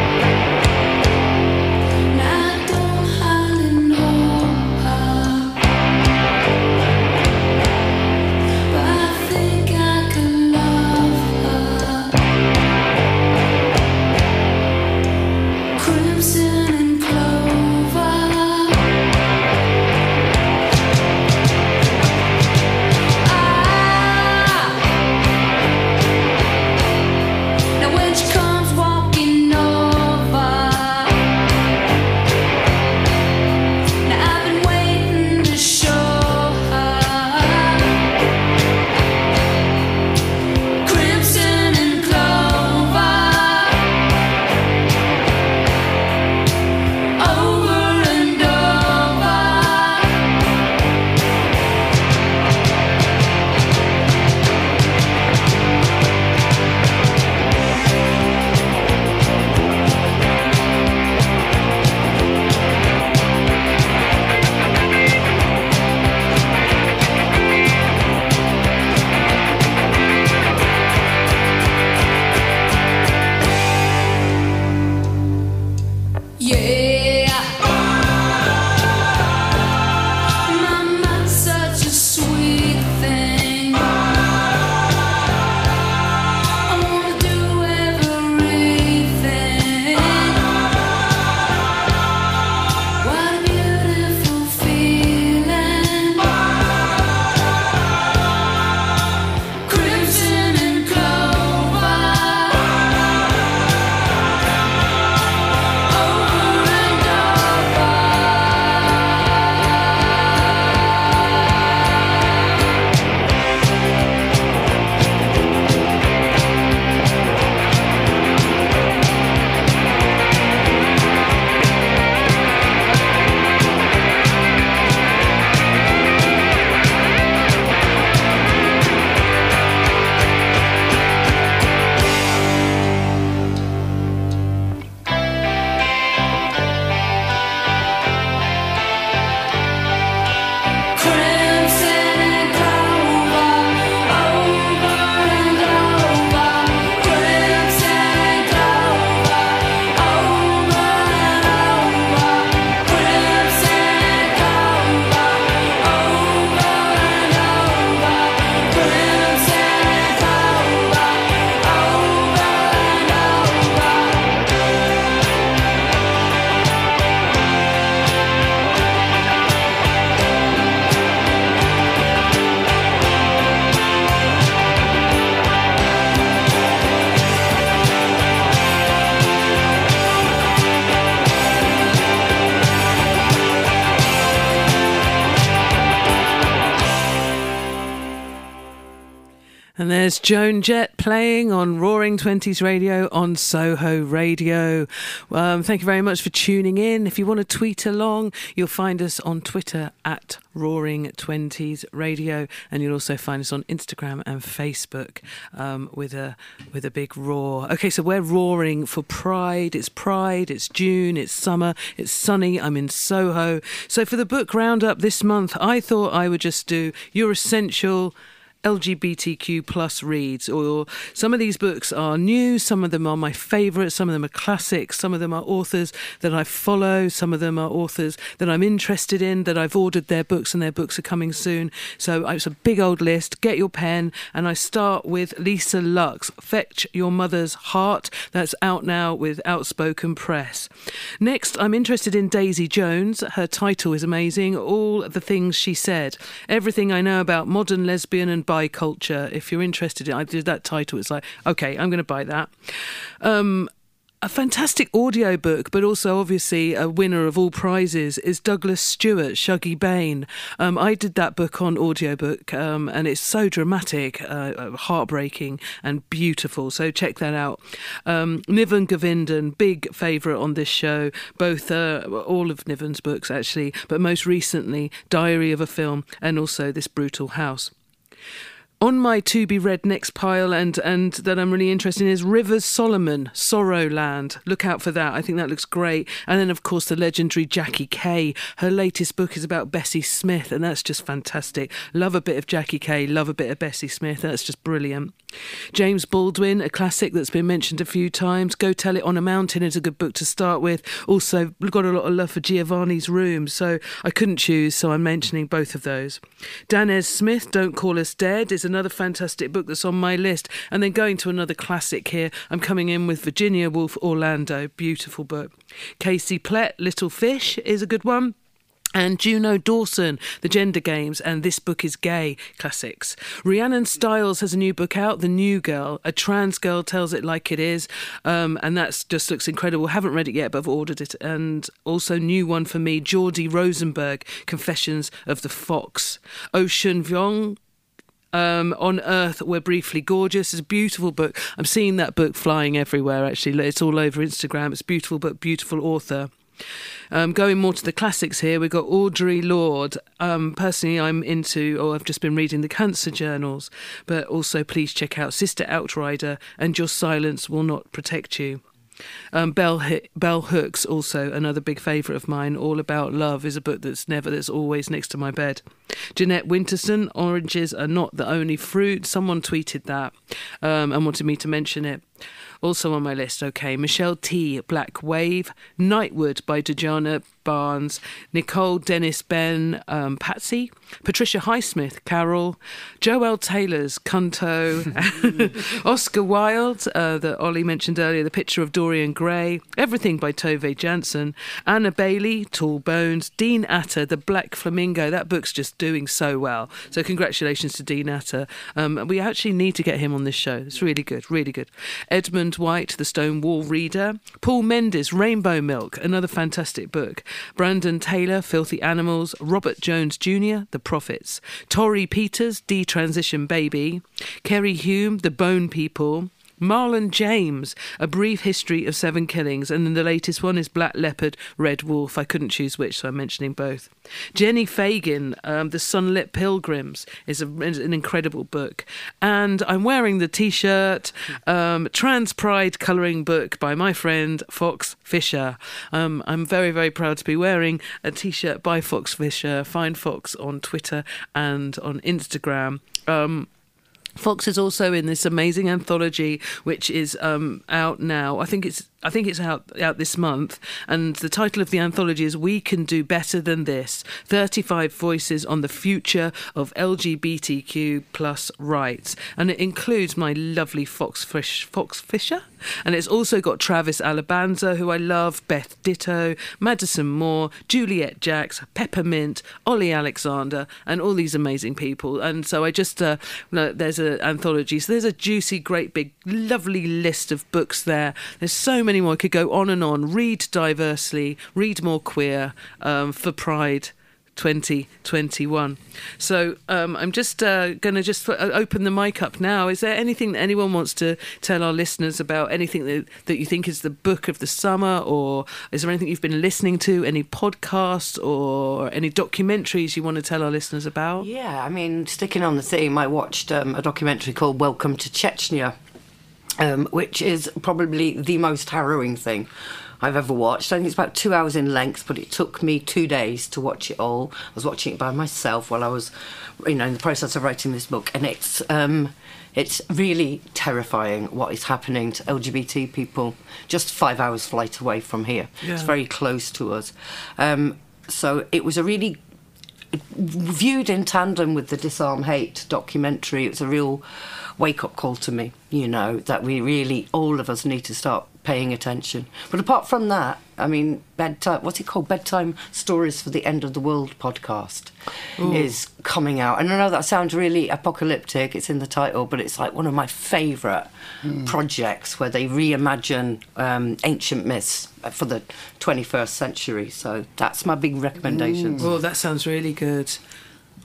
Joan Jett playing on Roaring Twenties Radio on Soho Radio. Um, thank you very much for tuning in. If you want to tweet along, you'll find us on Twitter at Roaring Twenties Radio, and you'll also find us on Instagram and Facebook um, with a with a big roar. Okay, so we're roaring for Pride. It's Pride. It's June. It's summer. It's sunny. I'm in Soho. So for the book roundup this month, I thought I would just do your essential. LGBTQ plus reads, or some of these books are new, some of them are my favourites, some of them are classics, some of them are authors that I follow, some of them are authors that I'm interested in, that I've ordered their books and their books are coming soon. So it's a big old list. Get your pen, and I start with Lisa Luxx, Fetch Your Mother's Heart. That's out now with Outspoken Press. Next, I'm interested in Daisy Jones. Her title is amazing. All the things she said, everything I know about modern lesbian and bi culture. If you're interested in, I did that title. It's like, okay, I'm going to buy that. Um, a fantastic audio book, but also obviously a winner of all prizes is Douglas Stuart, Shuggie Bain. Um, I did that book on audiobook, um, and it's so dramatic, uh, heartbreaking, and beautiful. So check that out. Um, Niven Govinden, big favourite on this show, both uh, all of Niven's books actually, but most recently Diary of a Film and also This Brutal House on my to be read next pile and and that I'm really interested in is Rivers Solomon, Sorrowland. Look out for that. I think that looks great. And then of course the legendary Jackie Kay. Her latest book is about Bessie Smith, and that's just fantastic. Love a bit of Jackie Kay, love a bit of Bessie Smith. That's just brilliant. James Baldwin, a classic that's been mentioned a few times. Go Tell It on a Mountain is a good book to start with. Also got a lot of love for Giovanni's Room, so I couldn't choose, so I'm mentioning both of those. Danez Smith, Don't Call Us Dead, is another fantastic book that's on my list. And then going to another classic here, I'm coming in with Virginia Woolf Orlando, beautiful book. Casey Plett, Little Fish is a good one. And Juno Dawson, The Gender Games, and This Book is Gay classics. Rhyannon Styles has a new book out, The New Girl. A trans girl tells it like it is. Um, and that just looks incredible. Haven't read it yet, but I've ordered it. And also, new one for me, Jordy Rosenberg, Confessions of the Fox. Ocean Vuong, um, on Earth, We're Briefly Gorgeous. It's a beautiful book. I'm seeing that book flying everywhere, actually. It's all over Instagram. It's beautiful book, beautiful author. Um, going more to the classics here, we've got Audre Lorde. Um, personally, I'm into, or I've just been reading the cancer journals, but also please check out Sister Outrider and Your Silence Will Not Protect You. Um, Bell, Bell Hooks, also another big favourite of mine. All About Love is a book that's never, that's always next to my bed. Jeanette Winterson, Oranges Are Not the Only Fruit. Someone tweeted that um, and wanted me to mention it. Also on my list, okay, Michelle Tea Black Wave, Nightwood by Djuna Barnes, Nicole Dennis Benn, um, Patsy, Patricia Highsmith, Carol, Joelle Taylor's Cunto, Oscar Wilde, uh, that Ollie mentioned earlier, The Picture of Dorian Gray, Everything by Tove Jansson, Anna Bailey, Tall Bones, Dean Atta, The Black Flamingo. That book's just doing so well. So congratulations to Dean Atta. Um, we actually need to get him on this show. It's really good, really good. Edmund White, The Stone Wall Reader, Paul Mendez, Rainbow Milk, another fantastic book. Brandon Taylor, Filthy Animals, Robert Jones Jr., The Prophets, Torrey Peters, Detransition Baby, Keri Hulme, The Bone People. Marlon James, A Brief History of Seven Killings, and then the latest one is Black Leopard, Red Wolf. I couldn't choose which, so I'm mentioning both. Jenni Fagan, um, The Sunlit Pilgrims, is, a, an incredible book. And I'm wearing the t shirt, um, Trans Pride colouring book by my friend Fox Fisher. Um, I'm very, very proud to be wearing a t shirt by Fox Fisher. Find Fox on Twitter and on Instagram. Um, Fox is also in this amazing anthology, which is um, out now. I think it's I think it's out out this month, and the title of the anthology is "We Can Do Better Than This: Thirty-five Voices on the Future of LGBTQ plus Rights," and it includes my lovely Fox Fish, Fox Fisher, and it's also got Travis Alabanza, who I love, Beth Ditto, Madison Moore, Juliet Jacques, Peppermint, Olly Alexander, and all these amazing people. And so I just uh, there's an anthology, so there's a juicy, great big, lovely list of books there. There's so many more. I could go on and on. Read diversely, read more queer um, for Pride 2021. So um, I'm just uh, going to just uh, open the mic up now. Is there anything that anyone wants to tell our listeners about? Anything that, that you think is the book of the summer, or is there anything you've been listening to? Any podcasts or any documentaries you want to tell our listeners about? Yeah, I mean, sticking on the theme, I watched um, a documentary called Welcome to Chechnya, um, which is probably the most harrowing thing I've ever watched. I think it's about two hours in length, but it took me two days to watch it all. I was watching it by myself while I was, you know, in the process of writing this book, and it's. Um, it's really terrifying what is happening to LGBT people just five hours flight away from here. It's very close to us. Um, so it was a really viewed in tandem with the Disarm Hate documentary, it was a real wake up call to me, you know, that we really, all of us need to start paying attention. But apart from that, I mean, bedtime, what's it called? Bedtime Stories for the End of the World podcast Ooh. is coming out. And I know that sounds really apocalyptic, it's in the title, but it's like one of my favourite Hmm. projects where they reimagine um, ancient myths for the 21st century. So that's my big recommendation. Oh, that sounds really good.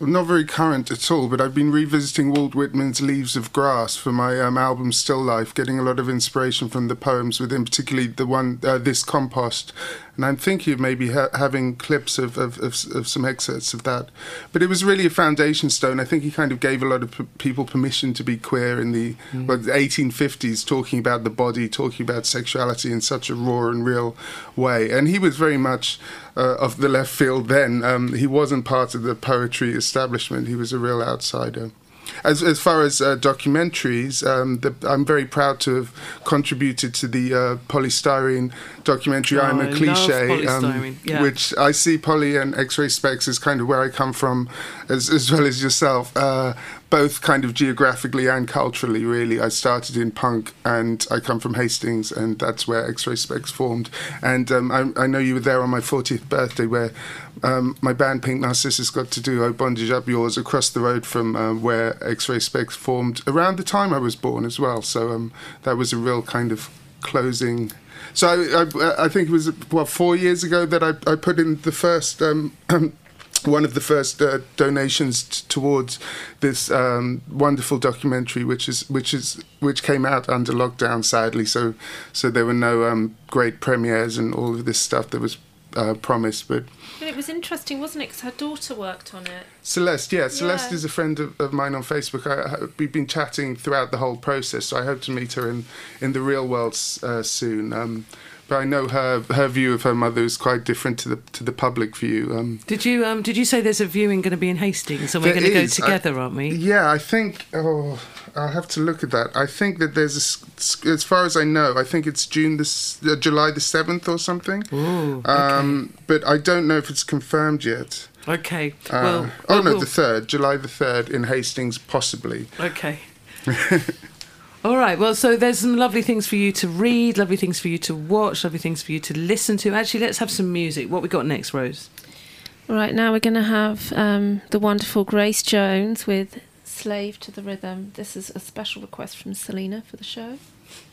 Not very current at all, but I've been revisiting Walt Whitman's Leaves of Grass for my um, album Still Life, getting a lot of inspiration from the poems within, particularly the one, uh, This Compost. And I'm thinking of maybe ha- having clips of, of, of, of some excerpts of that. But it was really a foundation stone. I think he kind of gave a lot of p- people permission to be queer in the, well, the 1850s, talking about the body, talking about sexuality in such a raw and real way. And he was very much uh, of the left field then. Um, he wasn't part of the poetry establishment. He was a real outsider. As, as far as uh, documentaries, um, the, I'm very proud to have contributed to the uh, Poly Styrene documentary Oh, "I'm a love Cliche," Poly Styrene, yeah. which I see Poly and X-Ray Spex as kind of where I come from, as, as well as yourself. Uh, both kind of geographically and culturally, really. I started in punk, and I come from Hastings, and that's where X-Ray Spex formed. And um, I, I know you were there on my 40th birthday, where um, my band Pink Narcissus got to do "Oh Bondage Up Yours" across the road from uh, where X-Ray Spex formed around the time I was born as well. So um, that was a real kind of closing. So I, I, I think it was what four years ago that I, I put in the first um, one of the first uh, donations t- towards this um, wonderful documentary, which is which is which came out under lockdown, sadly. So so there were no um, great premieres and all of this stuff that was uh, promised, but. But it was interesting, wasn't it? Because her daughter worked on it. Celeste, yeah, Celeste is a friend of, of mine on Facebook. I, I, we've been chatting throughout the whole process, so I hope to meet her in, in the real world uh, soon. Um, but I know her her view of her mother is quite different to the to the public view. Um, Did you um, did you say there's a viewing going to be in Hastings and we're going to go is. I- together, aren't we? Yeah, I think. Oh, I'll have to look at that. I think that there's a, as far as I know, I think it's June the uh, July the seventh or something. Ooh, Um, but I don't know if it's confirmed yet. Okay. Uh, well, oh well, no, we'll- the third, July the third in Hastings, possibly. Okay. All right. Well, so there's some lovely things for you to read, lovely things for you to watch, lovely things for you to listen to. Actually, let's have some music. What we got next, Rose? Right now, we're going to have um, the wonderful Grace Jones with "Slave to the Rhythm." This is a special request from Salena for the show.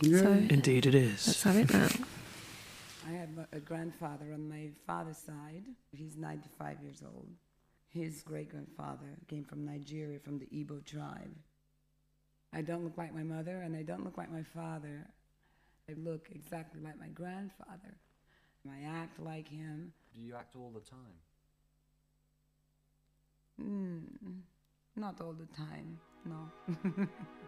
So Indeed, it is. let's have it now. I have a- a grandfather on my father's side. He's 95 years old. His great grandfather came from Nigeria, from the Igbo tribe. I don't look like my mother, and I don't look like my father. I look exactly like my grandfather. I act like him. Do you act all the time? Mm, not all the time, no.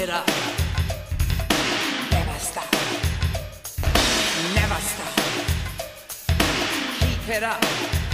it up. Never stop. Never stop. Keep it up.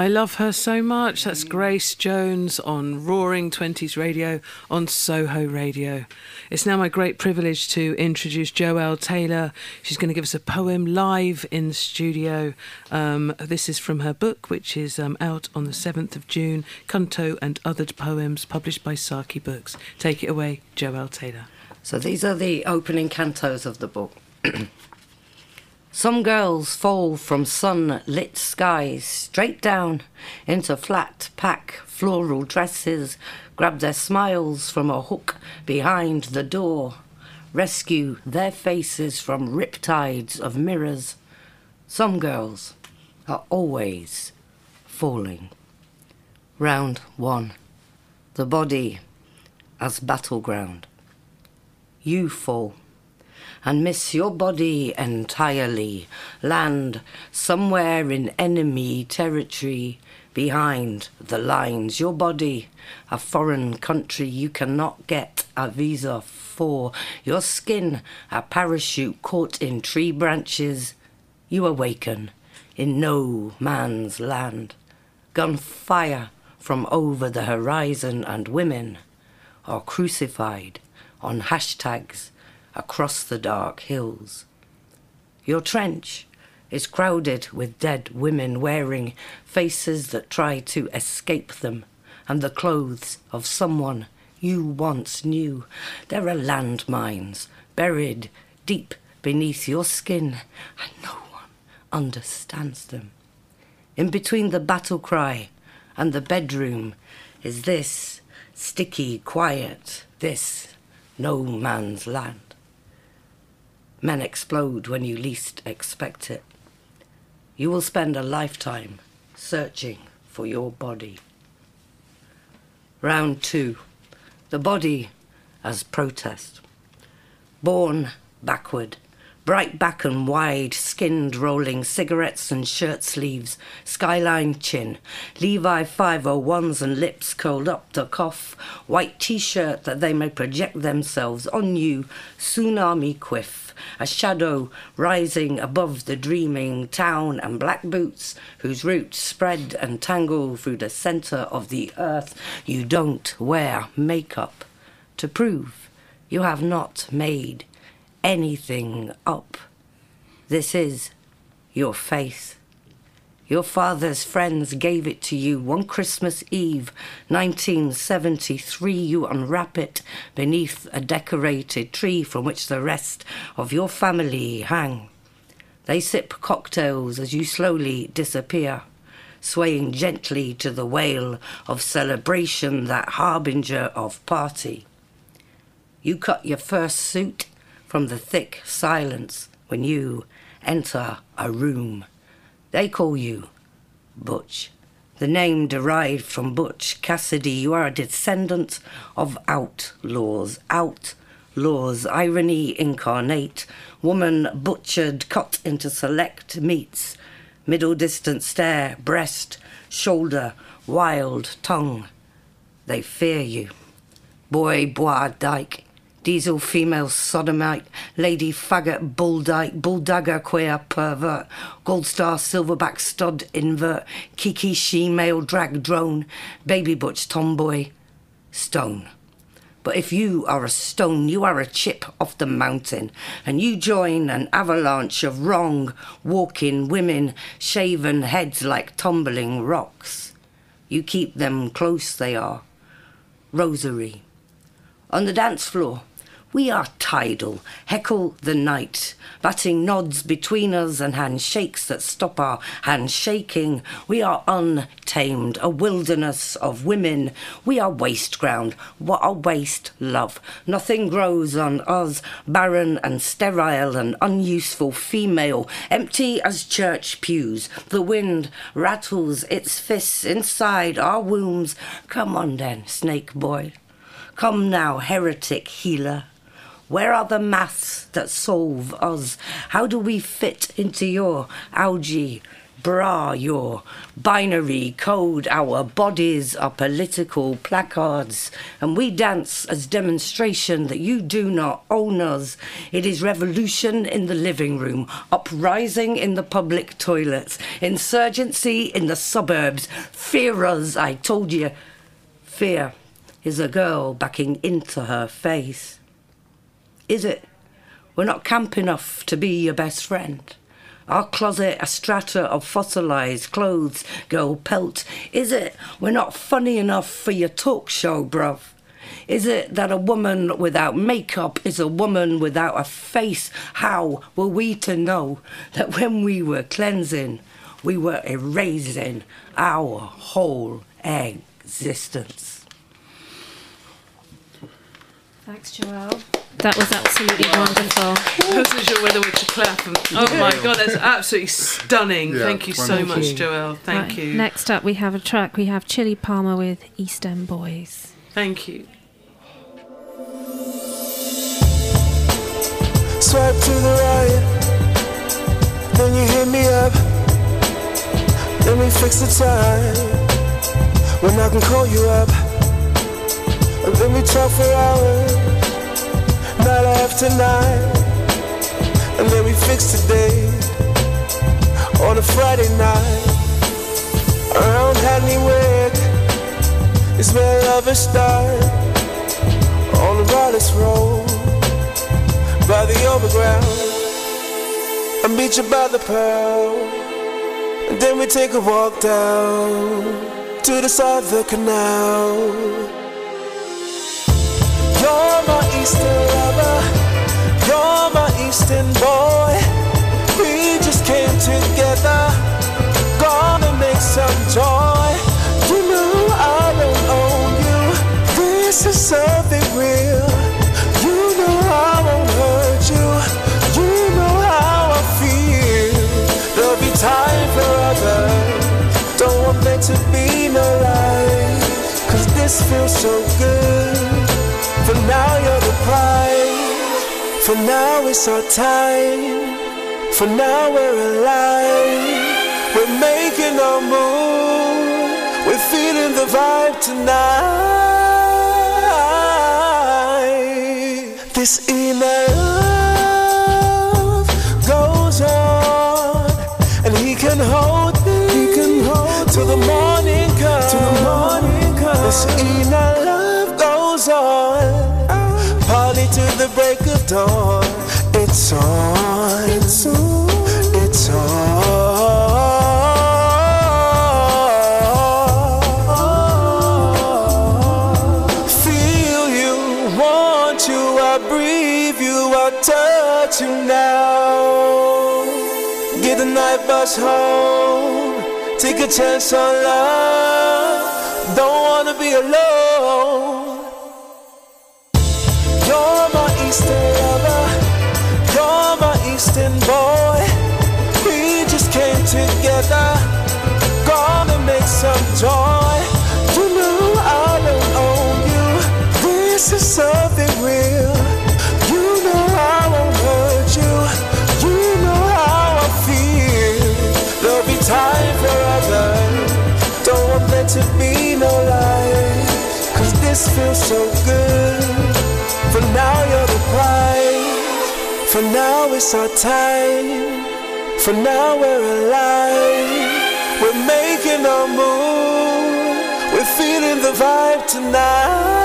I love her so much. That's Grace Jones on Roaring Twenties Radio on Soho Radio. It's now my great privilege to introduce Joelle Taylor. She's going to give us a poem live in studio. Um, this is from her book, which is um, out on the 7th of June Canto and Other Poems, published by Saqi Books. Take it away, Joelle Taylor. So these are the opening cantos of the book. Some girls fall from sun-lit skies straight down into flat pack floral dresses, grab their smiles from a hook behind the door, rescue their faces from riptides of mirrors. Some girls are always falling. Round one. The body as battleground. You fall and miss your body entirely. Land somewhere in enemy territory behind the lines. Your body, a foreign country you cannot get a visa for. Your skin, a parachute caught in tree branches. You awaken in no man's land. Gunfire from over the horizon, and women are crucified on hashtags across the dark hills. Your trench is crowded with dead women wearing faces that try to escape them and the clothes of someone you once knew. There are landmines buried deep beneath your skin, and no one understands them. In between the battle cry and the bedroom is this sticky quiet, this no man's land. Men explode when you least expect it. You will spend a lifetime searching for your body. Round two. The body as protest. Born backward, bright back and wide, skinned rolling cigarettes and shirt sleeves, skyline chin, Levi 501s and lips curled up to cough, white t shirt that they may project themselves on you, tsunami quiff, a shadow rising above the dreaming town, and black boots whose roots spread and tangle through the centre of the earth. You don't wear makeup to prove you have not made anything up. This is your faith. Your father's friends gave it to you one Christmas Eve, 1973. You unwrap it beneath a decorated tree from which the rest of your family hang. They sip cocktails as you slowly disappear, swaying gently to the wail of celebration, that harbinger of party. You cut your first suit from the thick silence when you enter a room. They call you Butch. The name derived from Butch Cassidy. You are a descendant of outlaws, out laws, irony incarnate, woman butchered, cut into select meats, middle distance stare, breast, shoulder, wild tongue. They fear you. Boy, bois, dyke, diesel female sodomite, lady faggot, bull dyke, bulldagger, queer, pervert, gold star, silverback, stud, invert, kiki, she, male, drag, drone, baby butch, tomboy, stone. But if you are a stone, you are a chip off the mountain, and you join an avalanche of wrong, walking women, shaven heads like tumbling rocks. You keep them close, they are. Rosary. On the dance floor, we are tidal, heckle the night, batting nods between us and handshakes that stop our handshaking. We are untamed, a wilderness of women. We are waste ground, what a waste love. Nothing grows on us, barren and sterile and unuseful female, empty as church pews. The wind rattles its fists inside our wombs. Come on then, snake boy. Come now, heretic healer. Where are the maths that solve us? How do we fit into your algae? Bra, your binary code. Our bodies are political placards, and we dance as demonstration that you do not own us. It is revolution in the living room, uprising in the public toilets, insurgency in the suburbs. Fear us, I told you. Fear is a girl backing into her face. Is it? We're not camp enough to be your best friend. Our closet a strata of fossilized clothes, girl pelt. Is it? We're not funny enough for your talk show, bruv. Is it that a woman without makeup is a woman without a face? How were we to know that when we were cleansing, we were erasing our whole existence? Thanks, Joelle. That was absolutely wonderful. I wasn't sure whether we're to clap. And, oh my god, that's absolutely stunning. Yeah, Thank you so wonderful. much, Thank you. Joelle. Thank Right, you. Next up, we have a track. We have Chili Palmer with East End Boys. Thank you. Swipe to the right, then you hit me up. Let me fix the time when I can call you up. And let me talk for hours, night after night, and then we fix the date on a Friday night. Around Hackney Wick is where lovers start on the Raleigh Road by the overground. I meet you by the pearl, and then we take a walk down to the side of the canal. You're my Eastern lover, you're my Eastern boy. We just came together, gonna make some joy. You know I don't own you, this is something real. You know I won't hurt you. You know how I feel. There'll be time for others. Don't want there to be no lies. Cause this feels so good. For now you're the prize. For now it's our time. For now we're alive. We're making our move. We're feeling the vibe tonight. This inner of. It's on. It's on. It's on. Feel you, want you, I breathe you, I touch you now. Get the night bus home, take a chance on love. Don't wanna be alone. Eastern lover, you're my Eastern boy. We just came together, gonna make some joy. You know I don't own you. This is something real. You know I won't hurt you. You know how I feel. There'll be. Don't want there to be no lies. Cause this feels so good. For now, you're the prize. For now, it's our time. For now, we're alive. We're making our move. We're feeling the vibe tonight.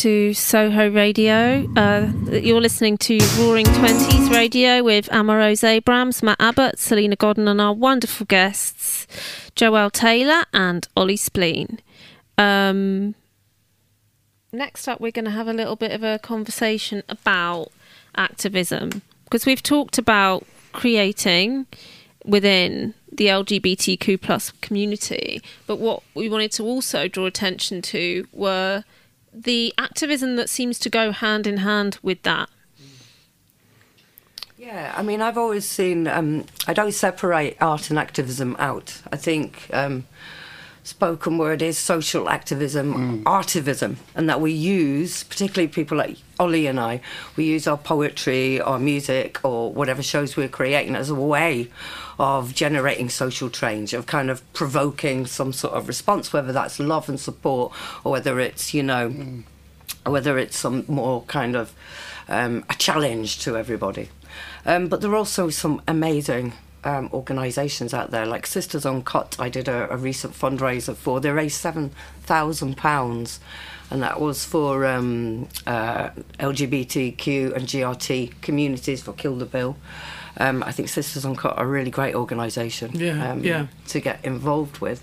To Soho Radio. Uh, you're listening to Roaring Twenties Radio with Emma Rose Abrams, Matt Abbott, Salena Godden, and our wonderful guests, Joelle Taylor and Olly Spleen. Um, next up, we're going to have a little bit of a conversation about activism because we've talked about creating within the LGBTQ plus community, but what we wanted to also draw attention to were the activism that seems to go hand in hand with that. Yeah, I mean, I've always seen, um, I don't separate art and activism out. I think um, spoken word is social activism, artivism, and that we use, particularly people like Olly and I, we use our poetry, our music, or whatever shows we're creating as a way of generating social change, of kind of provoking some sort of response, whether that's love and support, or whether it's, you know, or whether it's some more kind of um, a challenge to everybody. Um, but there are also some amazing um, organisations out there, like Sisters Uncut. I did a, a recent fundraiser for. They raised seven thousand pounds, and that was for um, uh, LGBTQ and GRT communities for Kill the Bill. Um, I think Sisters Uncut are a really great organisation. Yeah, um, yeah. To get involved with.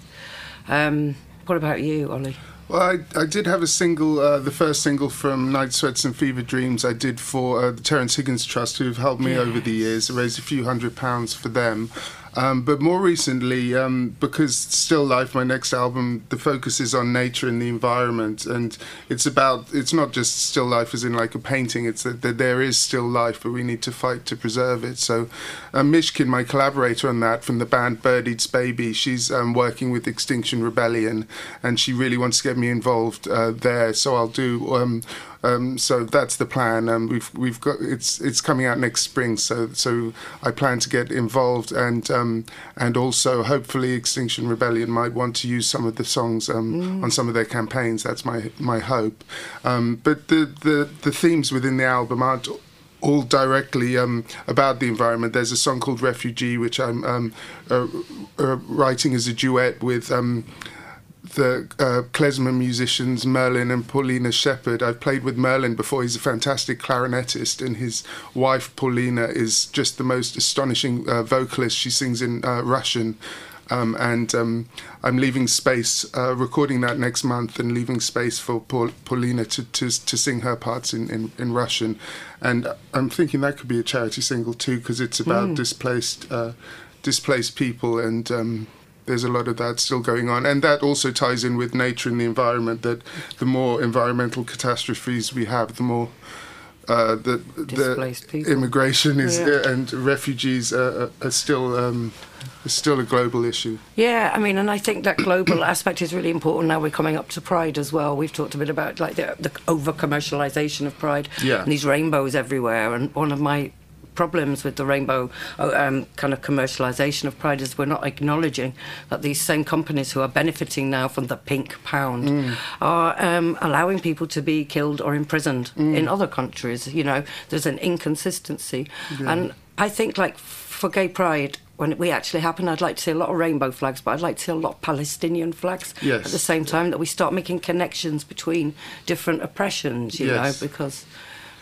Um, what about you, Olly? Well, I, I did have a single, uh, the first single from Night Sweats and Fever Dreams I did for uh, the Terence Higgins Trust, who've helped me Yeah. over the years. I raised a few hundred pounds for them. Um, but more recently, um, because Still Life, my next album, the focus is on nature and the environment, and it's about it's not just still life as in like a painting. It's that, that there is still life, but we need to fight to preserve it. So, uh, Mishkin, my collaborator on that from the band Bird Eats Baby, she's um, working with Extinction Rebellion, and she really wants to get me involved uh, there. So I'll do. Um, so that's the plan. Um, we've we've got it's it's coming out next spring. So so I plan to get involved and um, and also hopefully Extinction Rebellion might want to use some of the songs um, Mm. on some of their campaigns. That's my my hope. Um, but the, the the themes within the album aren't all directly um, about the environment. There's a song called Refugee, which I'm um, uh, uh, writing as a duet with. Um, the uh, klezmer musicians Merlin and Polina Shepherd. I've played with Merlin before. He's a fantastic clarinetist, and his wife Polina is just the most astonishing uh, vocalist. She sings in uh, Russian. Um, and um, I'm leaving space, uh, recording that next month, and leaving space for Paul, Polina to, to to sing her parts in, in, in Russian. And I'm thinking that could be a charity single too, because it's about Mm. displaced uh, displaced people and um, there's a lot of that still going on and that also ties in with nature and the environment that the more environmental catastrophes we have the more uh, the, Displaced the people. immigration is Yeah. and refugees are, are still um, is still a global issue. Yeah, I mean, and I think that global aspect is really important. Now we're coming up to Pride as well. We've talked a bit about like the, the over commercialization of Pride Yeah. and these rainbows everywhere. And one of my problems with the rainbow uh, um, kind of commercialization of Pride is we're not acknowledging that these same companies who are benefiting now from the pink pound Mm. are um, allowing people to be killed or imprisoned Mm. in other countries. You know, there's an inconsistency, Yeah. and I think like for gay pride when we actually happen i'd like to see a lot of rainbow flags but i'd like to see a lot of palestinian flags Yes. at the same time that we start making connections between different oppressions you Yes. know because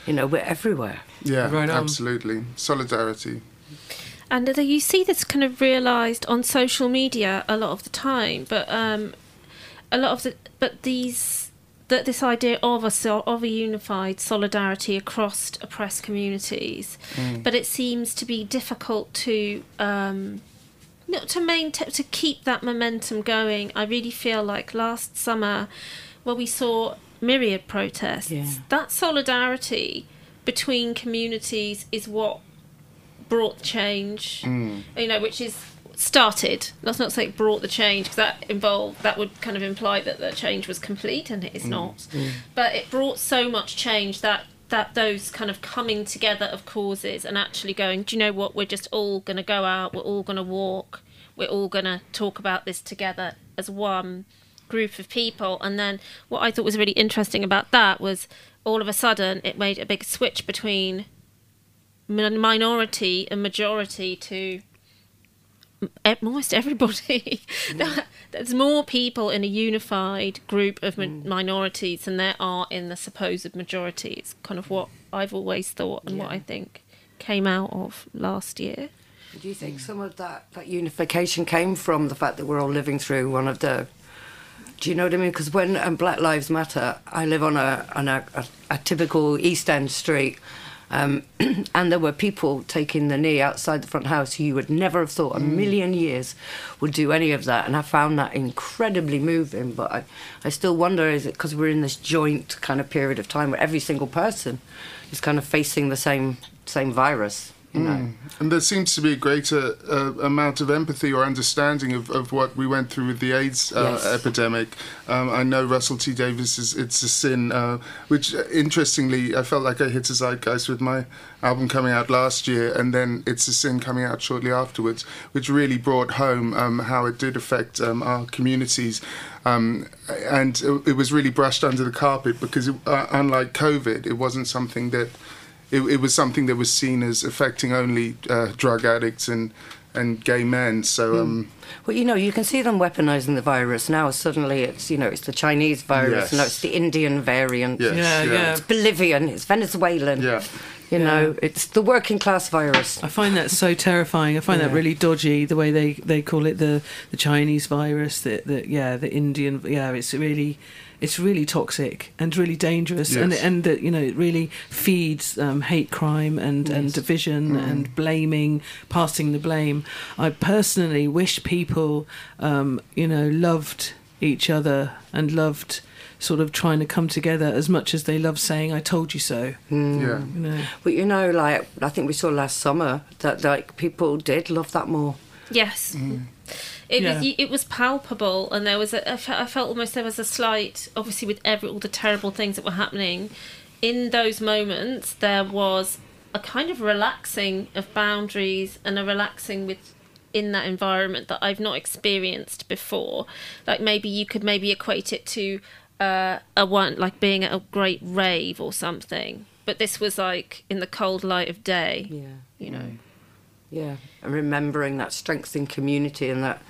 you know we're everywhere Yeah, Right absolutely. Solidarity. And you see this kind of realised on social media a lot of the time, but um, a lot of the but these that this idea of a of a unified solidarity across oppressed communities, Mm. but it seems to be difficult to um, not to maintain to keep that momentum going. I really feel like last summer, where we saw myriad protests, Yeah. that solidarity between communities is what brought change Mm. you know which is started let's not say brought the change because that involved that would kind of imply that the change was complete and it's Mm. not Mm. but it brought so much change that that those kind of coming together of causes and actually going do you know what we're just all going to go out we're all going to walk we're all going to talk about this together as one group of people and then what i thought was really interesting about that was all of a sudden it made a big switch between minority and majority to almost everybody. That- mm. There's more people in a unified group of mi- mm. minorities than there are in the supposed majority. It's kind of what I've always thought and what I think came out of last year. do you think some of that that unification came from the fact that we're all living through one of the do you know what I mean? Because when um, Black Lives Matter, I live on a on a, a, a typical East End street, um, and there were people taking the knee outside the front house who you would never have thought a Mm. million years would do any of that, and I found that incredibly moving. But I, I still wonder is it because we're in this joint kind of period of time where every single person is kind of facing the same same virus, you know? Mm. And there seems to be a greater uh, amount of empathy or understanding of, of what we went through with the AIDS uh, Yes. epidemic. Um, I know Russell T Davies is It's a Sin, uh, which uh, interestingly, I felt like I hit a zeitgeist with my album coming out last year and then It's a Sin coming out shortly afterwards, which really brought home um, how it did affect um, our communities. Um, and it, it was really brushed under the carpet because, it, uh, unlike COVID, it wasn't something that it, it was something that was seen as affecting only uh, drug addicts and and gay men. So um, Well, you know, you can see them weaponizing the virus now. Suddenly, it's you know, it's the Chinese virus. Yes. No, it's the Indian variant. Yes, Yeah, yeah. yeah. It's Bolivian. It's Venezuelan. Yeah. You know, it's the working class virus. I find that so terrifying. I find that really dodgy. The way they, they call it the the Chinese virus. The, the yeah the Indian yeah it's really it's really toxic and really dangerous and Yes. and that you know it really feeds um, hate crime and and division Mm. and blaming passing the blame. I personally wish people um, you know loved each other and loved sort of trying to come together as much as they love saying "I told you so." Mm. Yeah. You know. But you know, like I think we saw last summer that like people did love that more. Yes. Mm. It Yeah. was it was palpable, and there was a, I fe- I felt almost there was a slight, obviously with every all the terrible things that were happening, in those moments there was a kind of relaxing of boundaries and a relaxing with in that environment that I've not experienced before. Like maybe you could maybe equate it to uh, a one like being at a great rave or something, but this was like in the cold light of day. Yeah. You know. Yeah, and remembering that strength in community and that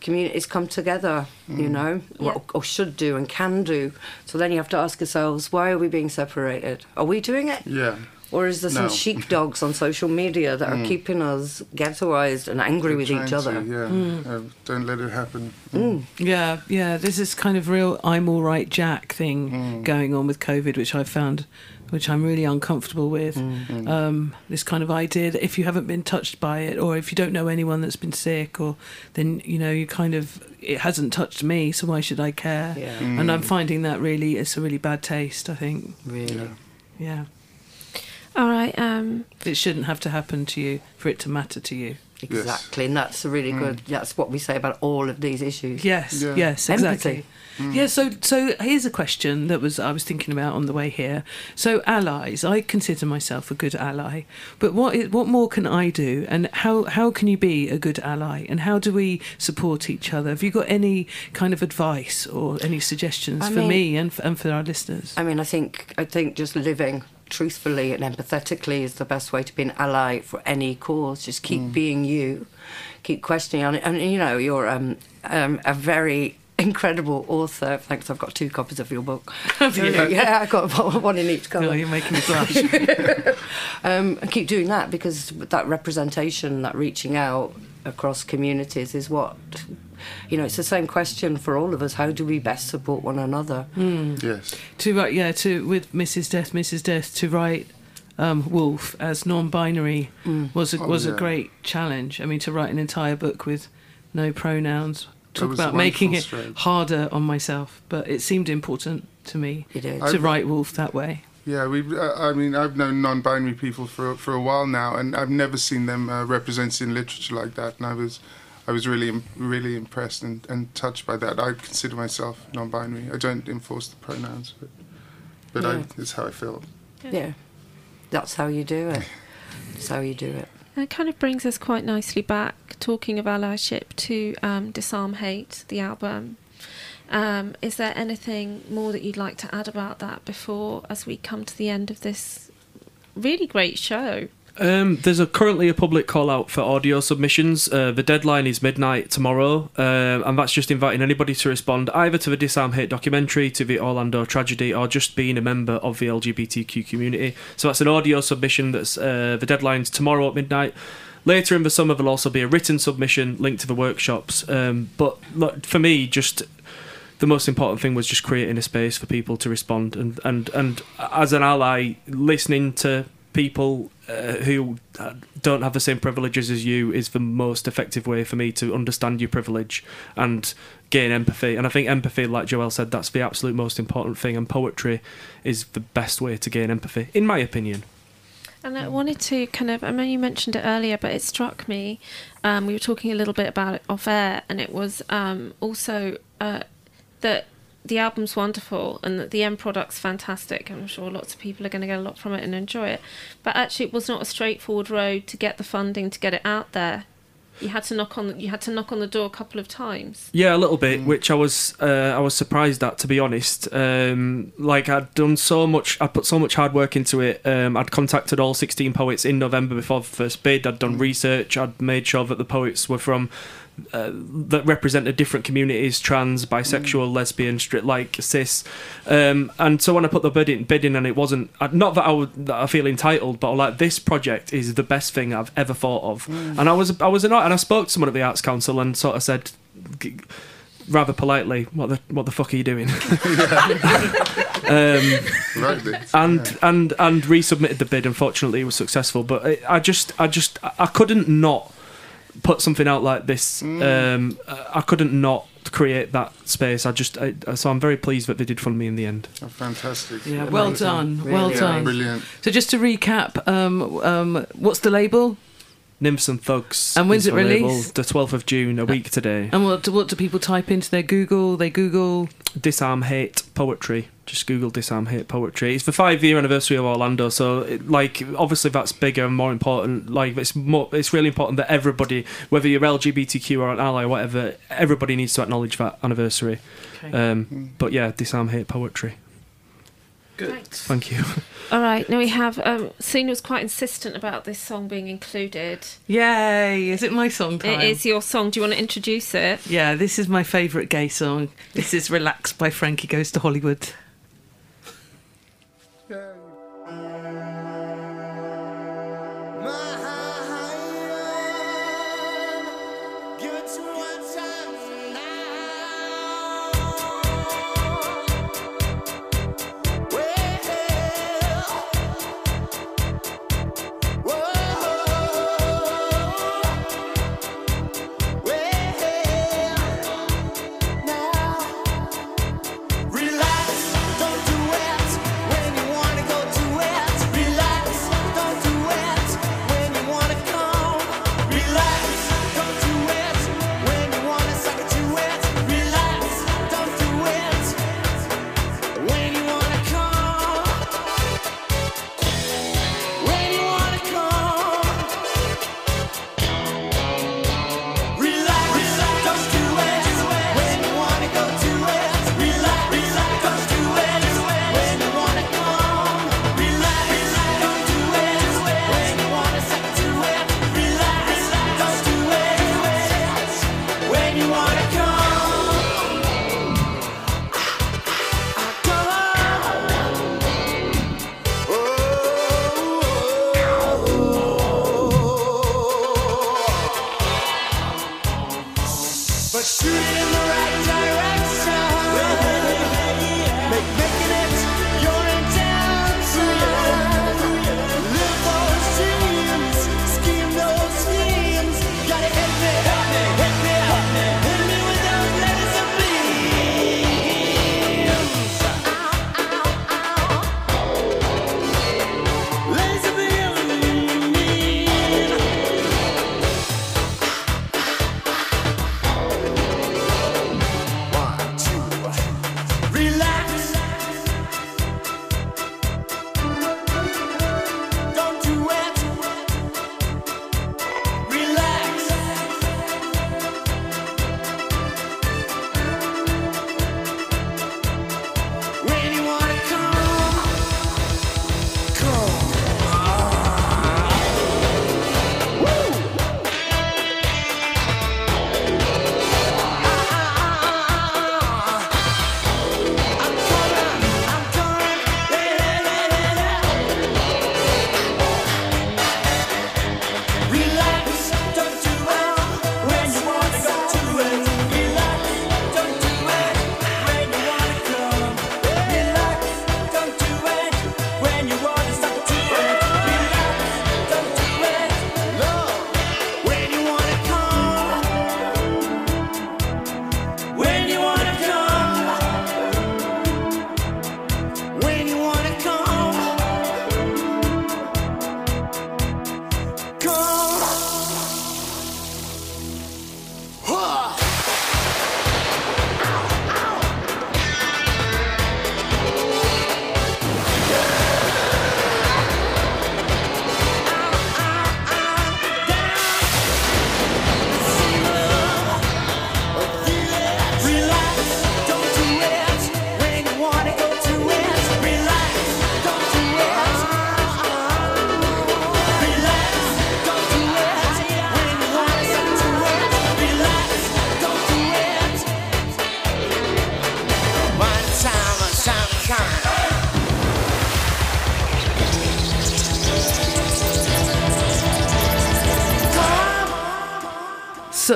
communities come together, you Mm. know, what, or should do and can do. So then you have to ask yourselves, why are we being separated? Are we doing it? Yeah. Or is there some No. sheepdogs on social media that are Mm. keeping us ghettoized and angry with Trying each to, other? yeah. Mm. Uh, don't let it happen. Yeah, yeah. There's this kind of real "I'm all right, Jack" thing Mm. going on with COVID, which I found, which I'm really uncomfortable with. Mm. Um, this kind of idea that if you haven't been touched by it, or if you don't know anyone that's been sick, or then you know you kind of it hasn't touched me, so why should I care? Yeah. And I'm Mm. finding that really it's a really bad taste. I think. Really. Yeah. All right. Um, It shouldn't have to happen to you for it to matter to you. Exactly, and that's a really mm. good. That's what we say about all of these issues. Yes, yes, exactly. Mm. Yeah, so so here's a question that was I was thinking about on the way here. So allies, I consider myself a good ally, but what is, what more can I do, and how how can you be a good ally, and how do we support each other? Have you got any kind of advice or any suggestions I for mean- me and for, and for our listeners? I mean, I think I think just living truthfully and empathetically is the best way to be an ally for any cause. Just keep Mm. being you, keep questioning on it, and you know you're um, um, a very incredible author. Thanks, I've got two copies of your book. You? yeah, I've got one in each cover. Oh, you're making me blush. um, and keep doing that because that representation, that reaching out across communities is what. You know, it's the same question for all of us. How do we best support one another? Mm. Yes. To write, yeah, to with Mrs. Death, Mrs. Death, to write um, Wolf as non-binary Mm. was a, Oh, was yeah. a great challenge. I mean, to write an entire book with no pronouns, talk about making it wonderful harder on myself. But it seemed important to me It is. to I've- write Wolf that way. Yeah, we. Uh, I mean, I've known non-binary people for for a while now, and I've never seen them uh, represented in literature like that. And I was, I was really, really impressed and, and touched by that. I consider myself non-binary. I don't enforce the pronouns, but, but Yeah. I, it's how I feel. Yeah, that's how you do it. That's how you do it. It kind of brings us quite nicely back, talking of allyship, to um, Disarm Hate, the album. Um, is there anything more that you'd like to add about that before, as we come to the end of this really great show? Um, there's a, currently a public call out for audio submissions. Uh, the deadline is midnight tomorrow, uh, and that's just inviting anybody to respond either to the Disarm Hate documentary, to the Orlando tragedy, or just being a member of the LGBTQ community. So that's an audio submission. That's uh, the deadline's tomorrow at midnight. Later in the summer, there'll also be a written submission linked to the workshops. Um, but look, for me, just the most important thing was just creating a space for people to respond and and and as an ally listening to people uh, who don't have the same privileges as you is the most effective way for me to understand your privilege and gain empathy and i think empathy like Joelle said that's the absolute most important thing and poetry is the best way to gain empathy in my opinion And I wanted to kind of, I know you mentioned it earlier, but it struck me. Um, we were talking a little bit about it off air, and it was um, also uh, that the album's wonderful and that the end product's fantastic. I'm sure lots of people are going to get a lot from it and enjoy it. But actually, it was not a straightforward road to get the funding to get it out there. You had to knock on. You had to knock on the door a couple of times. Yeah, a little bit, which I was uh, I was surprised at, to be honest. Um, like I'd done so much, I'd put so much hard work into it. Um, I'd contacted all sixteen poets in November before the first bid. I'd done research. I'd made sure that the poets were from uh, that represented different communities trans bisexual lesbian straight like cis um, and so when i put the bid in, bid in and it wasn't uh, not that i would that i feel entitled but like this project is the best thing i've ever thought of Mm. and i was i was annoyed and i spoke to someone at the arts council and sort of said rather politely what the what the fuck are you doing um, Rightly. and and and resubmitted the bid. Unfortunately, it was successful. But I, I just I just I couldn't not put something out like this. Um, I couldn't not create that space. I just I, so I'm very pleased that they did fund me in the end. Oh, fantastic. Yeah, well done, well Yeah, done. Brilliant. So just to recap, um, um, what's the label? Nymphs and Thugs. And when's it the released? The 12th of June, a week today. And what do, what do people type into their Google? They Google Disarm Hate Poetry. Just Google Disarm Hate Poetry. It's the five year anniversary of Orlando, so it, like obviously that's bigger and more important. Like it's more, it's really important that everybody, whether you're LGBTQ or an ally or whatever, everybody needs to acknowledge that anniversary. Okay. Um, but yeah, Disarm Hate Poetry. Good. Thank you. All right, now we have. Um, Sina was quite insistent about this song being included. Yay! Is it my song time? It is your song. Do you want to introduce it? Yeah, this is my favourite gay song. This is "Relax" by Frankie Goes to Hollywood.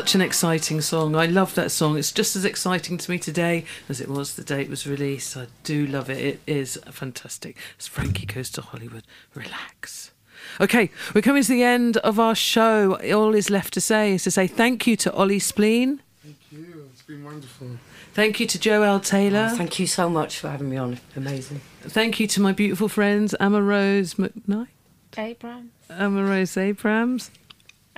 Such an exciting song. I love that song. It's just as exciting to me today as it was the day it was released. I do love it. It is fantastic. As Frankie goes to Hollywood, relax. Okay, we're coming to the end of our show. All is left to say is to say thank you to Olly Spleen. Thank you. It's been wonderful. Thank you to Joelle Taylor. Oh, thank you so much for having me on. Amazing. Thank you to my beautiful friends, Emma Rose McKnight. Abrams. Emma Rose Abrams.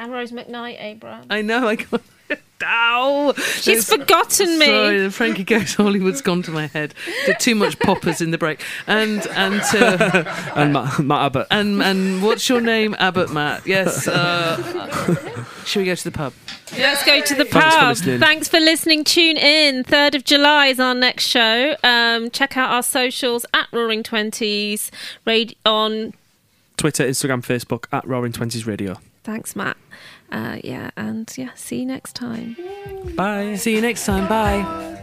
Emma Rose McKnight, Abrams. I know, I got Ow! She's forgotten me. Sorry, the Frankie Goes Hollywood's gone to my head. Did too much poppers in the break. And and to and Matt, Matt Abbott. and and what's your name, Abbott Matt? Yes. Uh, should we go to the pub? Let's go to the Thanks for pub. listening. Thanks for listening. Tune in. 3rd of July is our next show. Um, check out our socials at Roaring Twenties. Raid on. Twitter, Instagram, Facebook at Roaring Twenties Radio. Thanks, Matt. Uh, yeah, and yeah, see you next time. Bye. See you next time. Bye.